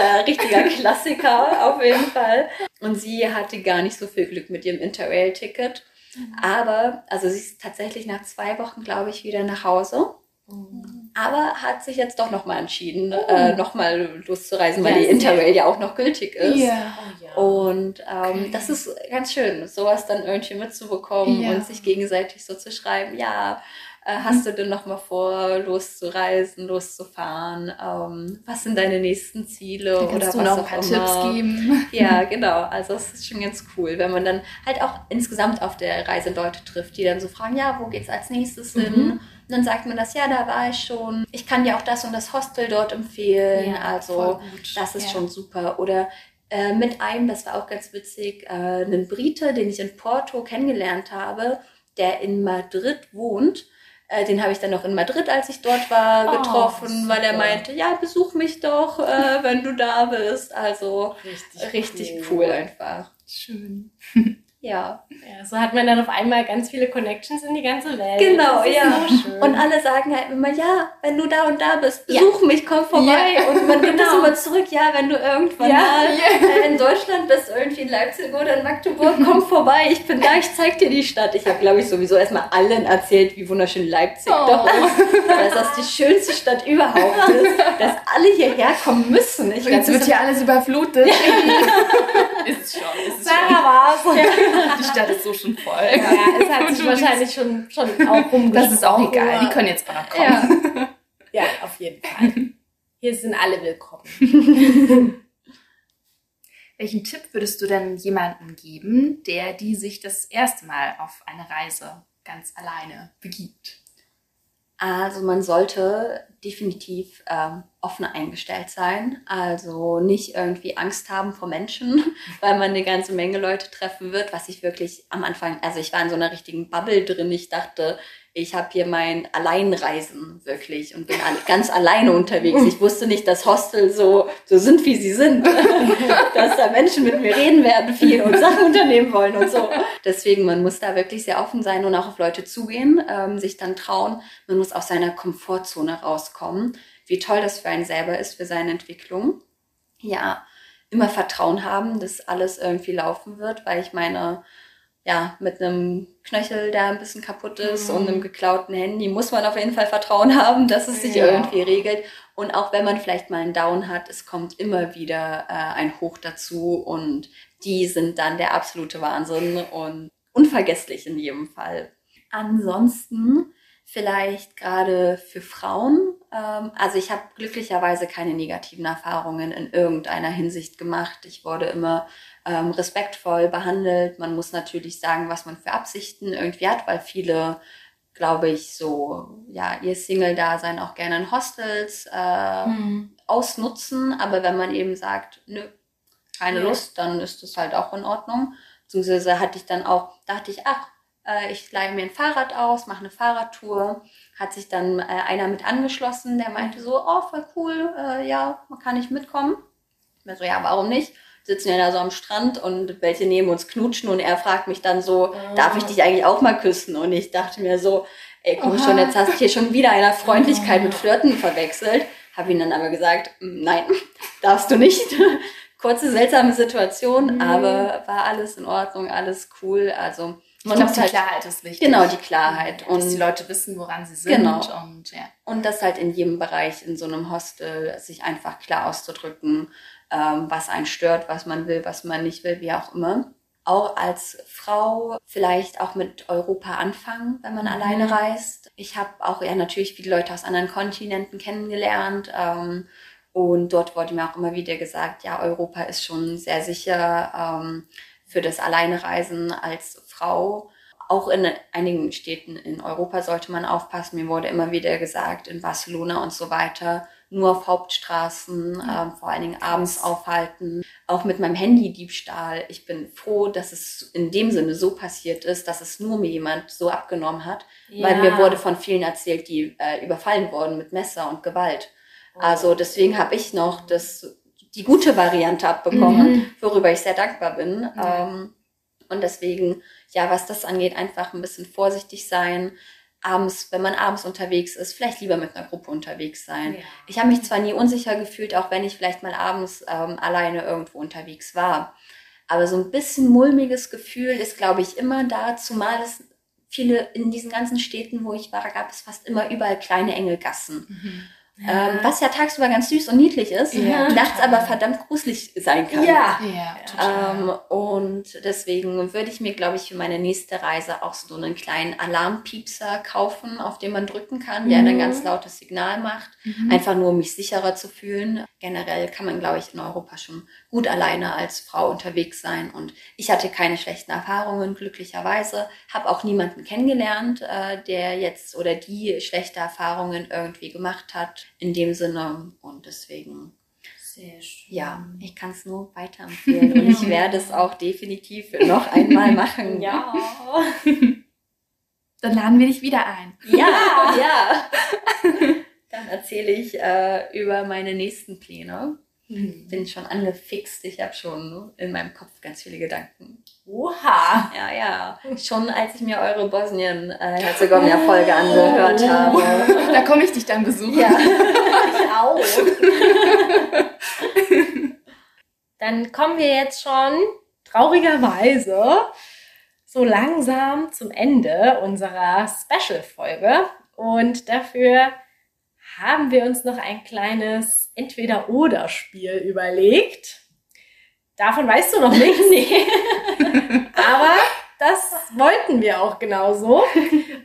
Speaker 3: äh, richtiger Klassiker auf jeden Fall. Und sie hatte gar nicht so viel Glück mit ihrem Interrail-Ticket. Mhm. Aber, also sie ist tatsächlich nach zwei Wochen, glaube ich, wieder nach Hause. Mhm. aber hat sich jetzt doch nochmal entschieden,
Speaker 1: Oh.
Speaker 3: äh, nochmal loszureisen, weil
Speaker 2: Ja,
Speaker 3: die
Speaker 2: sehr.
Speaker 3: Interrail ja auch noch gültig ist.
Speaker 1: Ja.
Speaker 2: Oh ja.
Speaker 3: Und ähm,
Speaker 1: Okay.
Speaker 3: das ist ganz schön, sowas dann irgendwie mitzubekommen
Speaker 1: Ja.
Speaker 3: und sich gegenseitig so zu schreiben, ja, äh, hast du denn noch mal vor, loszureisen, loszufahren? Ähm, was sind deine nächsten Ziele oder
Speaker 1: kannst
Speaker 3: was
Speaker 1: du noch ein paar? Tipps geben. (laughs)
Speaker 3: Ja, genau. Also es ist schon ganz cool, wenn man dann halt auch insgesamt auf der Reise Leute trifft, die dann so fragen, ja, wo geht's als nächstes hin?
Speaker 1: Mhm.
Speaker 3: Und dann sagt man das, ja, da war ich schon. Ich kann dir auch das und das Hostel dort empfehlen.
Speaker 1: voll
Speaker 3: also das ist
Speaker 1: Ja.
Speaker 3: schon super. Oder äh, mit einem, das war auch ganz witzig, äh, einen Brite, den ich in Porto kennengelernt habe, der in Madrid wohnt. Äh, den habe ich dann noch in Madrid, als ich dort war,
Speaker 1: Oh,
Speaker 3: getroffen, weil er meinte, ja, besuch mich doch, äh, wenn du da bist. Also
Speaker 2: richtig,
Speaker 3: richtig cool einfach.
Speaker 1: Schön. (laughs)
Speaker 3: Ja,
Speaker 2: Ja, so hat man dann auf einmal ganz viele Connections in die ganze Welt.
Speaker 3: Genau,
Speaker 2: das ist
Speaker 3: ja.
Speaker 2: So schön.
Speaker 3: und alle sagen halt immer, ja, wenn du da und da bist,
Speaker 2: Ja.
Speaker 3: besuch mich, komm vorbei.
Speaker 2: Ja.
Speaker 3: Und man gibt das
Speaker 2: Genau.
Speaker 3: immer zurück, ja, wenn du irgendwann
Speaker 2: Ja.
Speaker 3: mal äh, in Deutschland bist, irgendwie in Leipzig oder in Magdeburg, komm vorbei, ich bin da, ich zeig dir die Stadt. Ich habe, glaube ich, sowieso erstmal allen erzählt, wie wunderschön Leipzig
Speaker 1: Oh.
Speaker 3: doch ist, dass das die schönste Stadt überhaupt ist, dass alle hierher kommen müssen. Ich
Speaker 1: Und jetzt
Speaker 3: glaub,
Speaker 1: wird hier alles überflutet. ist es schon. Ist es
Speaker 2: Sarah
Speaker 1: schon.
Speaker 2: war's. (laughs)
Speaker 1: Die Stadt ist so schon voll.
Speaker 2: Ja, es hat sich wahrscheinlich schon, schon auch rumgesprochen.
Speaker 1: Das ist auch egal. Die können jetzt mal noch kommen.
Speaker 3: ja. (laughs)
Speaker 2: Ja, auf jeden Fall. Hier sind alle willkommen. (laughs)
Speaker 1: Welchen Tipp würdest du denn jemandem geben, der die sich das erste Mal auf eine Reise ganz alleine begibt?
Speaker 3: Also man sollte definitiv ähm, offen eingestellt sein. Also nicht irgendwie Angst haben vor Menschen, (laughs) weil man eine ganze Menge Leute treffen wird, was ich wirklich am Anfang, also ich war in so einer richtigen Bubble drin. Ich dachte, ich habe hier mein Alleinreisen wirklich und bin ganz alleine unterwegs. Ich wusste nicht, dass Hostel so, so sind, wie sie sind. (laughs) dass da Menschen mit mir reden werden viel und Sachen unternehmen wollen und so. Deswegen, man muss da wirklich sehr offen sein und auch auf Leute zugehen, ähm, sich dann trauen. Man muss aus seiner Komfortzone rauskommen. Wie toll das für einen selber ist, für seine Entwicklung. Ja, immer Vertrauen haben, dass alles irgendwie laufen wird, weil ich meine, ja, mit einem Knöchel, der ein bisschen kaputt ist
Speaker 1: Mhm.
Speaker 3: und einem geklauten Handy muss man auf jeden Fall Vertrauen (laughs) haben, dass es sich
Speaker 1: Ja.
Speaker 3: irgendwie regelt. Und auch wenn man vielleicht mal einen Down hat, es kommt immer wieder äh, ein Hoch dazu und die sind dann der absolute Wahnsinn und unvergesslich in jedem Fall. Ansonsten vielleicht gerade für Frauen. Ähm, also ich habe glücklicherweise keine negativen Erfahrungen in irgendeiner Hinsicht gemacht. Ich wurde immer ähm, respektvoll behandelt. Man muss natürlich sagen, was man für Absichten irgendwie hat, weil viele, glaube ich, so, ja, ihr Single-Dasein auch gerne in Hostels äh, ausnutzen. Aber wenn man eben sagt, nö, keine
Speaker 2: Ja.
Speaker 3: Lust, dann ist das halt auch in Ordnung. Beziehungsweise hatte ich dann auch, dachte ich, ach, äh, ich leihe mir ein Fahrrad aus, mache eine Fahrradtour. Hat sich dann äh, einer mit angeschlossen, der meinte so, oh, voll cool, äh, ja, kann ich mitkommen? Ich mir so, ja, warum nicht? Sitzen ja da so am Strand und welche neben uns knutschen und er fragt mich dann so,
Speaker 2: Ah.
Speaker 3: darf ich dich eigentlich auch mal küssen? Und ich dachte mir so, ey, komm
Speaker 1: Oha.
Speaker 3: schon, jetzt hast du hier schon wieder einer Freundlichkeit mit Flirten verwechselt. Habe ihn dann aber gesagt, "Mm, nein, (laughs) darfst du nicht. (laughs) Kurze seltsame Situation,
Speaker 1: Mhm.
Speaker 3: aber war alles in Ordnung, alles cool. Also
Speaker 1: Ich glaube,
Speaker 3: muss
Speaker 1: die
Speaker 3: halt
Speaker 1: Klarheit ist wichtig.
Speaker 3: genau die Klarheit
Speaker 1: Und dass die Leute wissen, woran sie sind.
Speaker 3: Genau.
Speaker 1: Und ja.
Speaker 3: und das halt in jedem Bereich in so einem Hostel sich einfach klar auszudrücken, ähm, was einen stört, was man will, was man nicht will, wie auch immer. Auch als Frau vielleicht auch mit Europa anfangen, wenn man
Speaker 1: Mhm.
Speaker 3: alleine reist. Ich habe auch ja natürlich viele Leute aus anderen Kontinenten kennengelernt. Ähm, und dort wurde mir auch immer wieder gesagt, ja, Europa ist schon sehr sicher ähm, für das Alleinereisen als Frau. Auch in einigen Städten in Europa sollte man aufpassen. Mir wurde immer wieder gesagt, in Barcelona und so weiter, nur auf Hauptstraßen, ähm, vor allen Dingen abends aufhalten. Auch mit meinem Handydiebstahl. Ich bin froh, dass es in dem Sinne so passiert ist, dass es nur mir jemand so abgenommen hat. Weil mir wurde von vielen erzählt, die äh, überfallen wurden mit Messer und Gewalt. Also deswegen habe ich noch das, die gute Variante abbekommen,
Speaker 2: Mhm.
Speaker 3: worüber ich sehr dankbar bin.
Speaker 1: Ja.
Speaker 3: Ähm, und deswegen, ja, was das angeht, einfach ein bisschen vorsichtig sein. Abends, wenn man abends unterwegs ist, vielleicht lieber mit einer Gruppe unterwegs sein.
Speaker 2: Ja.
Speaker 3: Ich habe mich zwar nie unsicher gefühlt, auch wenn ich vielleicht mal abends ähm, alleine irgendwo unterwegs war. Aber so ein bisschen mulmiges Gefühl ist, glaube ich, immer da, zumal es viele, in diesen ganzen Städten, wo ich war, gab es fast immer überall kleine enge Gassen.
Speaker 1: Mhm.
Speaker 3: Ähm, was ja tagsüber ganz süß und niedlich ist,
Speaker 1: Ja, (laughs)
Speaker 3: nachts
Speaker 1: total.
Speaker 3: aber verdammt gruselig sein kann.
Speaker 2: Ja.
Speaker 1: Ja, total.
Speaker 3: Ähm, und deswegen würde ich mir, glaube ich, für meine nächste Reise auch so einen kleinen Alarmpiepser kaufen, auf den man drücken kann, der
Speaker 2: Mhm.
Speaker 3: ein ganz lautes Signal macht.
Speaker 1: Mhm.
Speaker 3: Einfach nur, um mich sicherer zu fühlen. Generell kann man, glaube ich, in Europa schon gut alleine als Frau unterwegs sein. Und ich hatte keine schlechten Erfahrungen, glücklicherweise. Habe auch niemanden kennengelernt, äh, der jetzt oder die schlechte Erfahrungen irgendwie gemacht hat. In dem Sinne. Und deswegen
Speaker 1: Sehr schön.
Speaker 3: ja, ich kann es nur weiterempfehlen (laughs) und ich werde es auch definitiv noch einmal (laughs) machen.
Speaker 2: Ja. (laughs)
Speaker 1: Dann laden wir dich wieder ein.
Speaker 3: ja, ja. Dann erzähle ich äh, über meine nächsten Pläne. Bin schon angefixt. Ich habe schon in meinem Kopf ganz viele Gedanken.
Speaker 2: Oha.
Speaker 3: Ja, ja. Schon als ich mir eure Bosnien-Herzegowina-Folge angehört
Speaker 2: Oh.
Speaker 3: habe.
Speaker 1: Da komme ich dich dann besuchen.
Speaker 3: Ja.
Speaker 2: Ich auch. (laughs) Dann kommen wir jetzt schon traurigerweise so langsam zum Ende unserer Special-Folge. Und dafür haben wir uns noch ein kleines Entweder-Oder-Spiel überlegt. Davon weißt du noch nichts. (laughs) Nee. Aber das wollten wir auch genauso.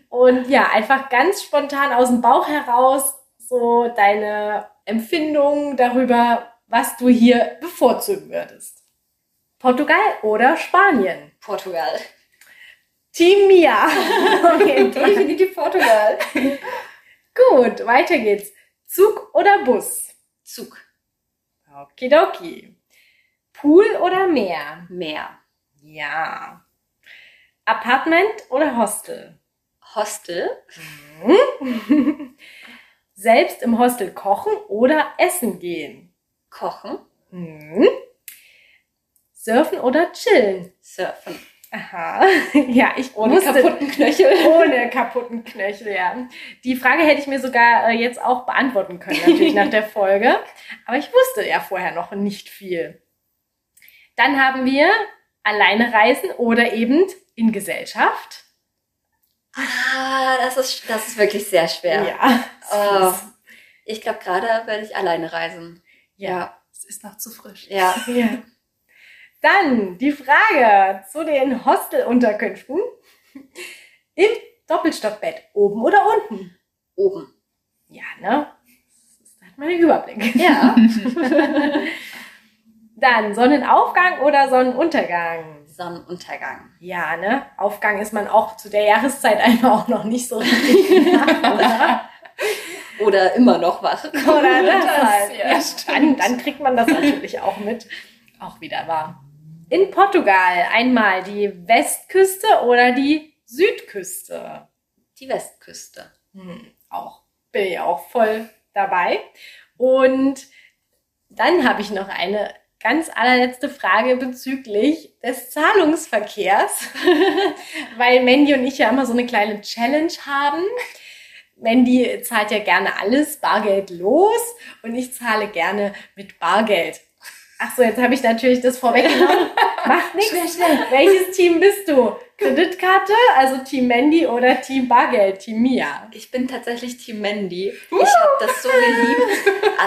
Speaker 2: Und ja, einfach ganz spontan aus dem Bauch heraus so deine Empfindungen darüber, was du hier bevorzugen würdest. Portugal oder Spanien?
Speaker 3: Portugal.
Speaker 2: Team Mia. (laughs) Okay,
Speaker 3: Definitiv Portugal.
Speaker 2: Gut, weiter geht's. Zug oder Bus?
Speaker 3: Zug.
Speaker 2: Okidoki. Pool oder Meer?
Speaker 3: Meer.
Speaker 2: Ja. Apartment oder Hostel?
Speaker 3: Hostel. (laughs)
Speaker 2: Selbst im Hostel kochen oder essen gehen?
Speaker 3: Kochen.
Speaker 2: Hm. Surfen oder chillen?
Speaker 3: Surfen.
Speaker 2: Aha. (laughs) Ja, ich
Speaker 3: Ohne
Speaker 2: musste,
Speaker 3: kaputten Knöchel. (laughs)
Speaker 2: Ohne kaputten Knöchel, ja. Die Frage hätte ich mir sogar äh, jetzt auch beantworten können, natürlich nach der Folge. Aber ich wusste ja vorher noch nicht viel. Dann haben wir alleine reisen oder eben in Gesellschaft.
Speaker 3: Ah, das ist, das ist wirklich sehr schwer.
Speaker 2: Ja.
Speaker 3: Oh, ich glaube, gerade werde ich alleine reisen. Ja.
Speaker 1: Es ist noch zu frisch.
Speaker 3: Ja. (laughs)
Speaker 2: ja. Dann die Frage zu den Hostelunterkünften. Im Doppelstockbett, oben oder unten?
Speaker 3: Oben.
Speaker 2: Ja, ne? Das hat man den Überblick.
Speaker 3: Ja. (laughs)
Speaker 2: Dann Sonnenaufgang oder Sonnenuntergang?
Speaker 3: Sonnenuntergang.
Speaker 2: Ja, ne? Aufgang ist man auch zu der Jahreszeit (laughs) einfach auch noch nicht so richtig wach, oder? (laughs)
Speaker 3: Oder immer noch wach.
Speaker 2: Oder (laughs) das,
Speaker 1: Das,
Speaker 2: halt.
Speaker 1: ja,
Speaker 2: Ja, dann, dann kriegt man das natürlich auch mit. Auch wieder wahr. In Portugal einmal die Westküste oder die Südküste?
Speaker 3: Die Westküste.
Speaker 2: Hm, auch. Bin ich auch voll dabei. Und dann habe ich noch eine ganz allerletzte Frage bezüglich des Zahlungsverkehrs, (laughs) weil Mandy und ich ja immer so eine kleine Challenge haben. Mandy zahlt ja gerne alles Bargeld los und ich zahle gerne mit Bargeld. Ach so, jetzt habe ich natürlich das vorweggenommen. (laughs) Macht nichts.
Speaker 1: Schnell, schnell.
Speaker 2: Welches Team bist du? Kreditkarte, also Team Mandy oder Team Bargeld, Team Mia?
Speaker 3: Ich bin tatsächlich Team Mandy. Ich habe das so geliebt,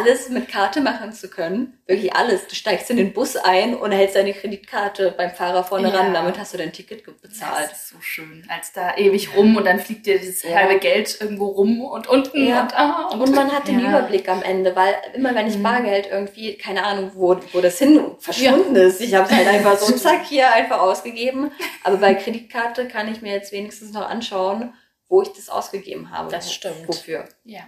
Speaker 3: alles mit Karte machen zu können. Wirklich alles. Du steigst in den Bus ein und hältst deine Kreditkarte beim Fahrer vorne
Speaker 1: Ja.
Speaker 3: ran. Damit hast du dein Ticket ge-
Speaker 1: Das
Speaker 3: bezahlt.
Speaker 1: ist so schön. Als da ewig rum und dann fliegt dir das
Speaker 3: Ja.
Speaker 1: halbe Geld irgendwo rum und unten
Speaker 3: Ja.
Speaker 1: und ah.
Speaker 3: Und man hat den. Überblick am Ende, weil immer wenn ich
Speaker 1: Mhm.
Speaker 3: Bargeld irgendwie, keine Ahnung, wo, wo das hin verschwunden ist, ich habe es halt einfach so zack hier einfach ausgegeben. Aber bei Kreditkarte kann ich mir jetzt wenigstens noch anschauen, wo ich das ausgegeben habe.
Speaker 2: Das stimmt.
Speaker 3: Wofür?
Speaker 1: Ja.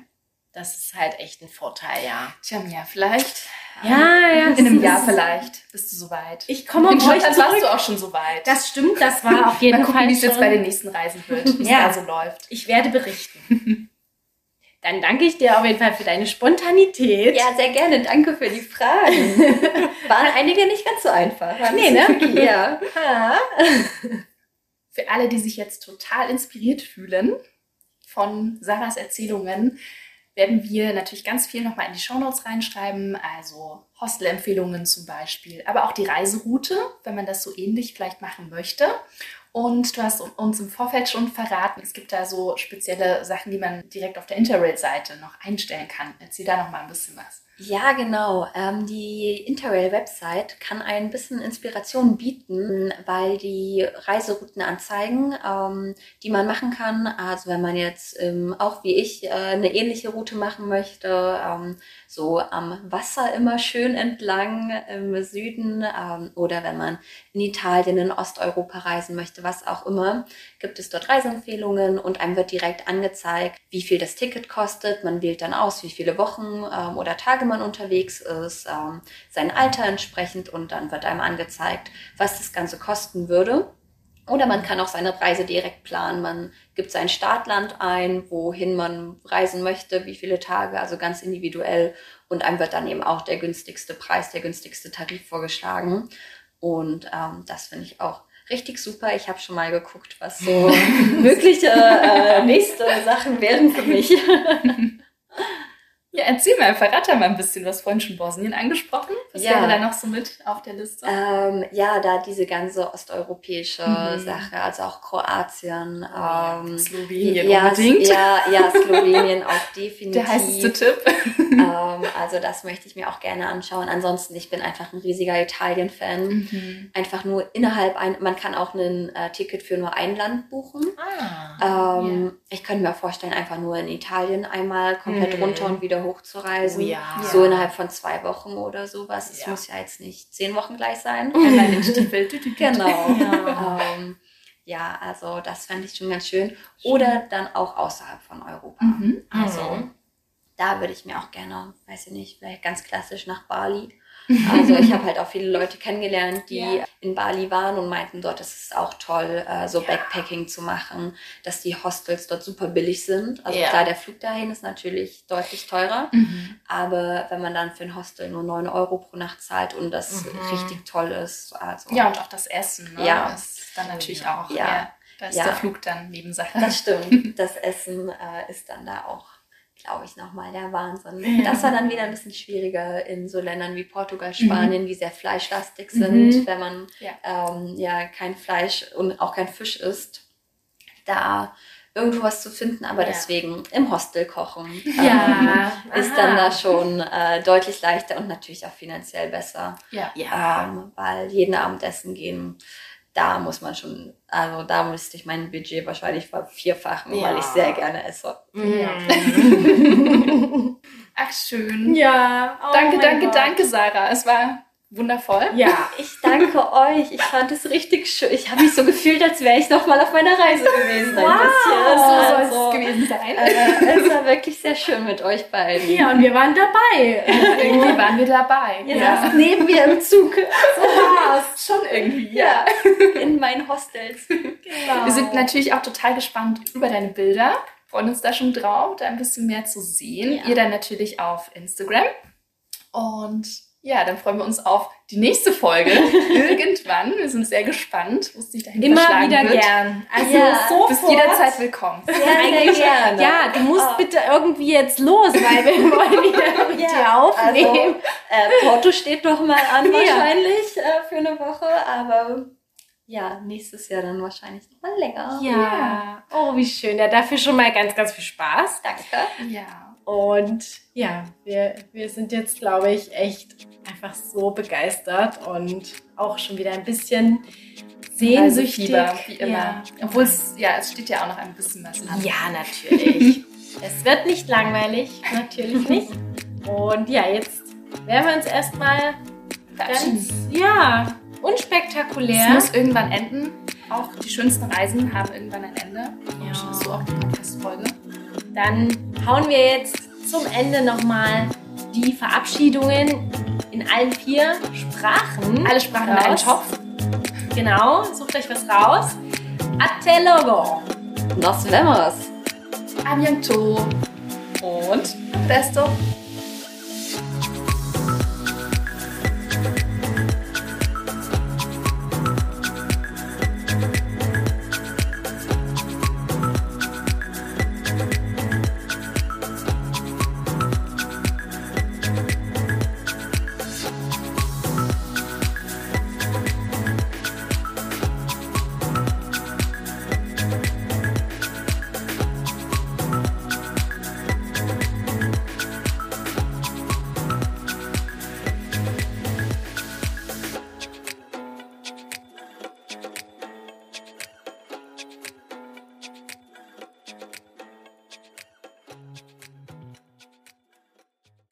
Speaker 2: Das ist halt echt ein Vorteil, ja.
Speaker 1: Tja, Mia, vielleicht.
Speaker 2: Ja, ja.
Speaker 1: In einem Jahr vielleicht bist du soweit.
Speaker 2: Ich komme auf euch
Speaker 1: Schottland warst
Speaker 2: zurück.
Speaker 1: du auch schon soweit.
Speaker 2: Das stimmt, das war (laughs) auf jeden
Speaker 1: Mal gucken,
Speaker 2: Fall
Speaker 1: wie es jetzt bei den nächsten Reisen wird, wie es (laughs)
Speaker 2: Ja.
Speaker 1: da so läuft.
Speaker 2: Ich werde berichten. (laughs) Dann danke ich dir auf jeden Fall für deine Spontanität.
Speaker 3: Ja, sehr gerne. Danke für die Fragen. Waren einige nicht ganz so einfach. Waren
Speaker 2: Nee, ne?
Speaker 3: tricky, Ja.
Speaker 1: Für alle, die sich jetzt total inspiriert fühlen von Sarahs Erzählungen, werden wir natürlich ganz viel nochmal in die Shownotes reinschreiben, also Hostelempfehlungen zum Beispiel, aber auch die Reiseroute, wenn man das so ähnlich vielleicht machen möchte. Und du hast uns im Vorfeld schon verraten, es gibt da so spezielle Sachen, die man direkt auf der Interrail-Seite noch einstellen kann. Erzähl da noch mal ein bisschen was.
Speaker 3: Ja, genau. Ähm, die Interrail-Website kann ein bisschen Inspiration bieten, weil die Reiserouten anzeigen, ähm, die man machen kann. Also wenn man jetzt ähm, auch wie ich äh, eine ähnliche Route machen möchte, ähm, so am Wasser immer schön entlang im Süden ähm, oder wenn man in Italien, in Osteuropa reisen möchte, was auch immer, gibt es dort Reiseempfehlungen und einem wird direkt angezeigt, wie viel das Ticket kostet. Man wählt dann aus, wie viele Wochen ähm, oder Tage man unterwegs ist, ähm, sein Alter entsprechend und dann wird einem angezeigt, was das Ganze kosten würde. Oder man kann auch seine Reise direkt planen. Man gibt sein Startland ein, wohin man reisen möchte, wie viele Tage, also ganz individuell. Und einem wird dann eben auch der günstigste Preis, der günstigste Tarif vorgeschlagen. Und ähm, das finde ich auch richtig super. Ich habe schon mal geguckt, was so (laughs) mögliche äh, nächste Sachen wären für mich. (laughs)
Speaker 1: Ja, erzähl mal, verrate mal ein bisschen. Du hast vorhin schon Bosnien angesprochen. Was ja. wäre da noch so mit auf der Liste?
Speaker 3: Ähm, ja, da diese ganze osteuropäische mhm. Sache, also auch Kroatien. Ähm,
Speaker 1: Slowenien
Speaker 3: ja,
Speaker 1: unbedingt.
Speaker 3: Ja, ja, (laughs) Slowenien auch definitiv.
Speaker 1: Der heißeste Tipp.
Speaker 3: ähm, (laughs) also das möchte ich mir auch gerne anschauen. Ansonsten, ich bin einfach ein riesiger Italien-Fan. Mhm. Einfach nur innerhalb ein, man kann auch ein äh, Ticket für nur ein Land buchen. Ah, ähm, yeah. Ich könnte mir vorstellen, einfach nur in Italien einmal komplett mhm. runter und wieder hochzureisen. Oh, ja. So innerhalb von zwei Wochen oder sowas. Es ja. muss ja jetzt nicht zehn Wochen gleich sein.
Speaker 1: Einmal den Stiefel. (laughs)
Speaker 3: genau. (laughs) Ja. Ähm, ja, also das fände ich schon ganz schön. Oder dann auch außerhalb von Europa. Mhm. Also mhm. da würde ich mir auch gerne, weiß ich nicht, vielleicht ganz klassisch nach Bali also ich (laughs) habe halt auch viele Leute kennengelernt, die ja. in Bali waren und meinten, dort ist es auch toll, äh, so ja. Backpacking zu machen, dass die Hostels dort super billig sind. Also ja. klar, der Flug dahin ist natürlich deutlich teurer, mhm. aber wenn man dann für ein Hostel nur 9 Euro pro Nacht zahlt und das mhm. richtig toll ist. Also,
Speaker 1: ja, und auch das Essen, ne?
Speaker 3: Ja.
Speaker 1: Das ist dann natürlich auch, ja. da ist der Flug dann Nebensache.
Speaker 3: Das stimmt. (laughs) Das Essen äh, ist dann da auch glaube ich, nochmal der Wahnsinn. Ja. Das war dann wieder ein bisschen schwieriger in so Ländern wie Portugal, Spanien, mhm. die sehr fleischlastig sind, mhm. wenn man ja. Ähm, ja kein Fleisch und auch kein Fisch isst. Da irgendwo was zu finden, aber ja. deswegen im Hostel kochen ja. ähm, ist dann da schon äh, deutlich leichter und natürlich auch finanziell besser.
Speaker 1: Ja.
Speaker 3: Ähm, weil jeden Abend essen gehen da muss man schon, also da müsste ich mein Budget wahrscheinlich vervierfachen, ja. weil ich sehr gerne esse. Ja. (laughs) (laughs)
Speaker 1: Ach schön.
Speaker 2: Ja.
Speaker 1: Oh danke, danke, Gott. danke, Sarah. Es war Wundervoll.
Speaker 3: Ja, ich danke euch. Ich fand es richtig schön. Ich habe mich so gefühlt, als wäre ich noch mal auf meiner Reise gewesen.
Speaker 1: Ein wow,
Speaker 3: bisschen.
Speaker 1: So soll es also, gewesen sein.
Speaker 3: Äh, es war wirklich sehr schön mit euch beiden.
Speaker 2: Ja, und wir waren dabei.
Speaker 1: irgendwie waren wir dabei.
Speaker 3: Ihr ja. saßt neben mir im Zug.
Speaker 1: So war es. (laughs) Schon irgendwie, ja.
Speaker 3: ja. In meinen Hostels.
Speaker 1: Genau. Wir sind natürlich auch total gespannt über deine Bilder. Freuen uns da schon drauf, da ein bisschen mehr zu sehen. Ja. Ihr dann natürlich auf Instagram. Und ja, dann freuen wir uns auf die nächste Folge (laughs) irgendwann. Wir sind sehr gespannt, wo es sich dahin
Speaker 2: Immer wieder
Speaker 1: wird.
Speaker 2: gern.
Speaker 1: Also ja, sofort. bist jederzeit willkommen.
Speaker 2: Sehr, sehr gerne. Ja, du musst oh. bitte irgendwie jetzt los, weil wir (laughs) wollen wieder mit ja, dir aufnehmen.
Speaker 3: Also, äh, Porto steht doch mal an (laughs) wahrscheinlich äh, für eine Woche, aber ja, nächstes Jahr dann wahrscheinlich noch mal länger.
Speaker 2: Ja. ja. Oh, wie schön. Ja, dafür schon mal ganz, ganz viel Spaß.
Speaker 3: Danke.
Speaker 2: Ja. Und ja, wir, wir sind jetzt, glaube ich, echt einfach so begeistert und auch schon wieder ein bisschen sehnsüchtig.
Speaker 1: wie immer. Ja. Obwohl es, ja, es steht ja auch noch ein bisschen was
Speaker 2: an. Ja, natürlich. (laughs) es wird nicht langweilig, natürlich (laughs) nicht. Und ja, jetzt werden wir uns erstmal ganz, ja, unspektakulär.
Speaker 1: Es muss irgendwann enden. Auch die schönsten Reisen haben irgendwann ein Ende. Ja. So auch die Podcast-Folge.
Speaker 2: Dann hauen wir jetzt zum Ende nochmal die Verabschiedungen in allen vier Sprachen.
Speaker 1: Alle Sprachen raus. in einen Topf.
Speaker 2: Genau, sucht euch was raus. Até luego.
Speaker 3: Nos vemos.
Speaker 1: A bientôt. Und presto.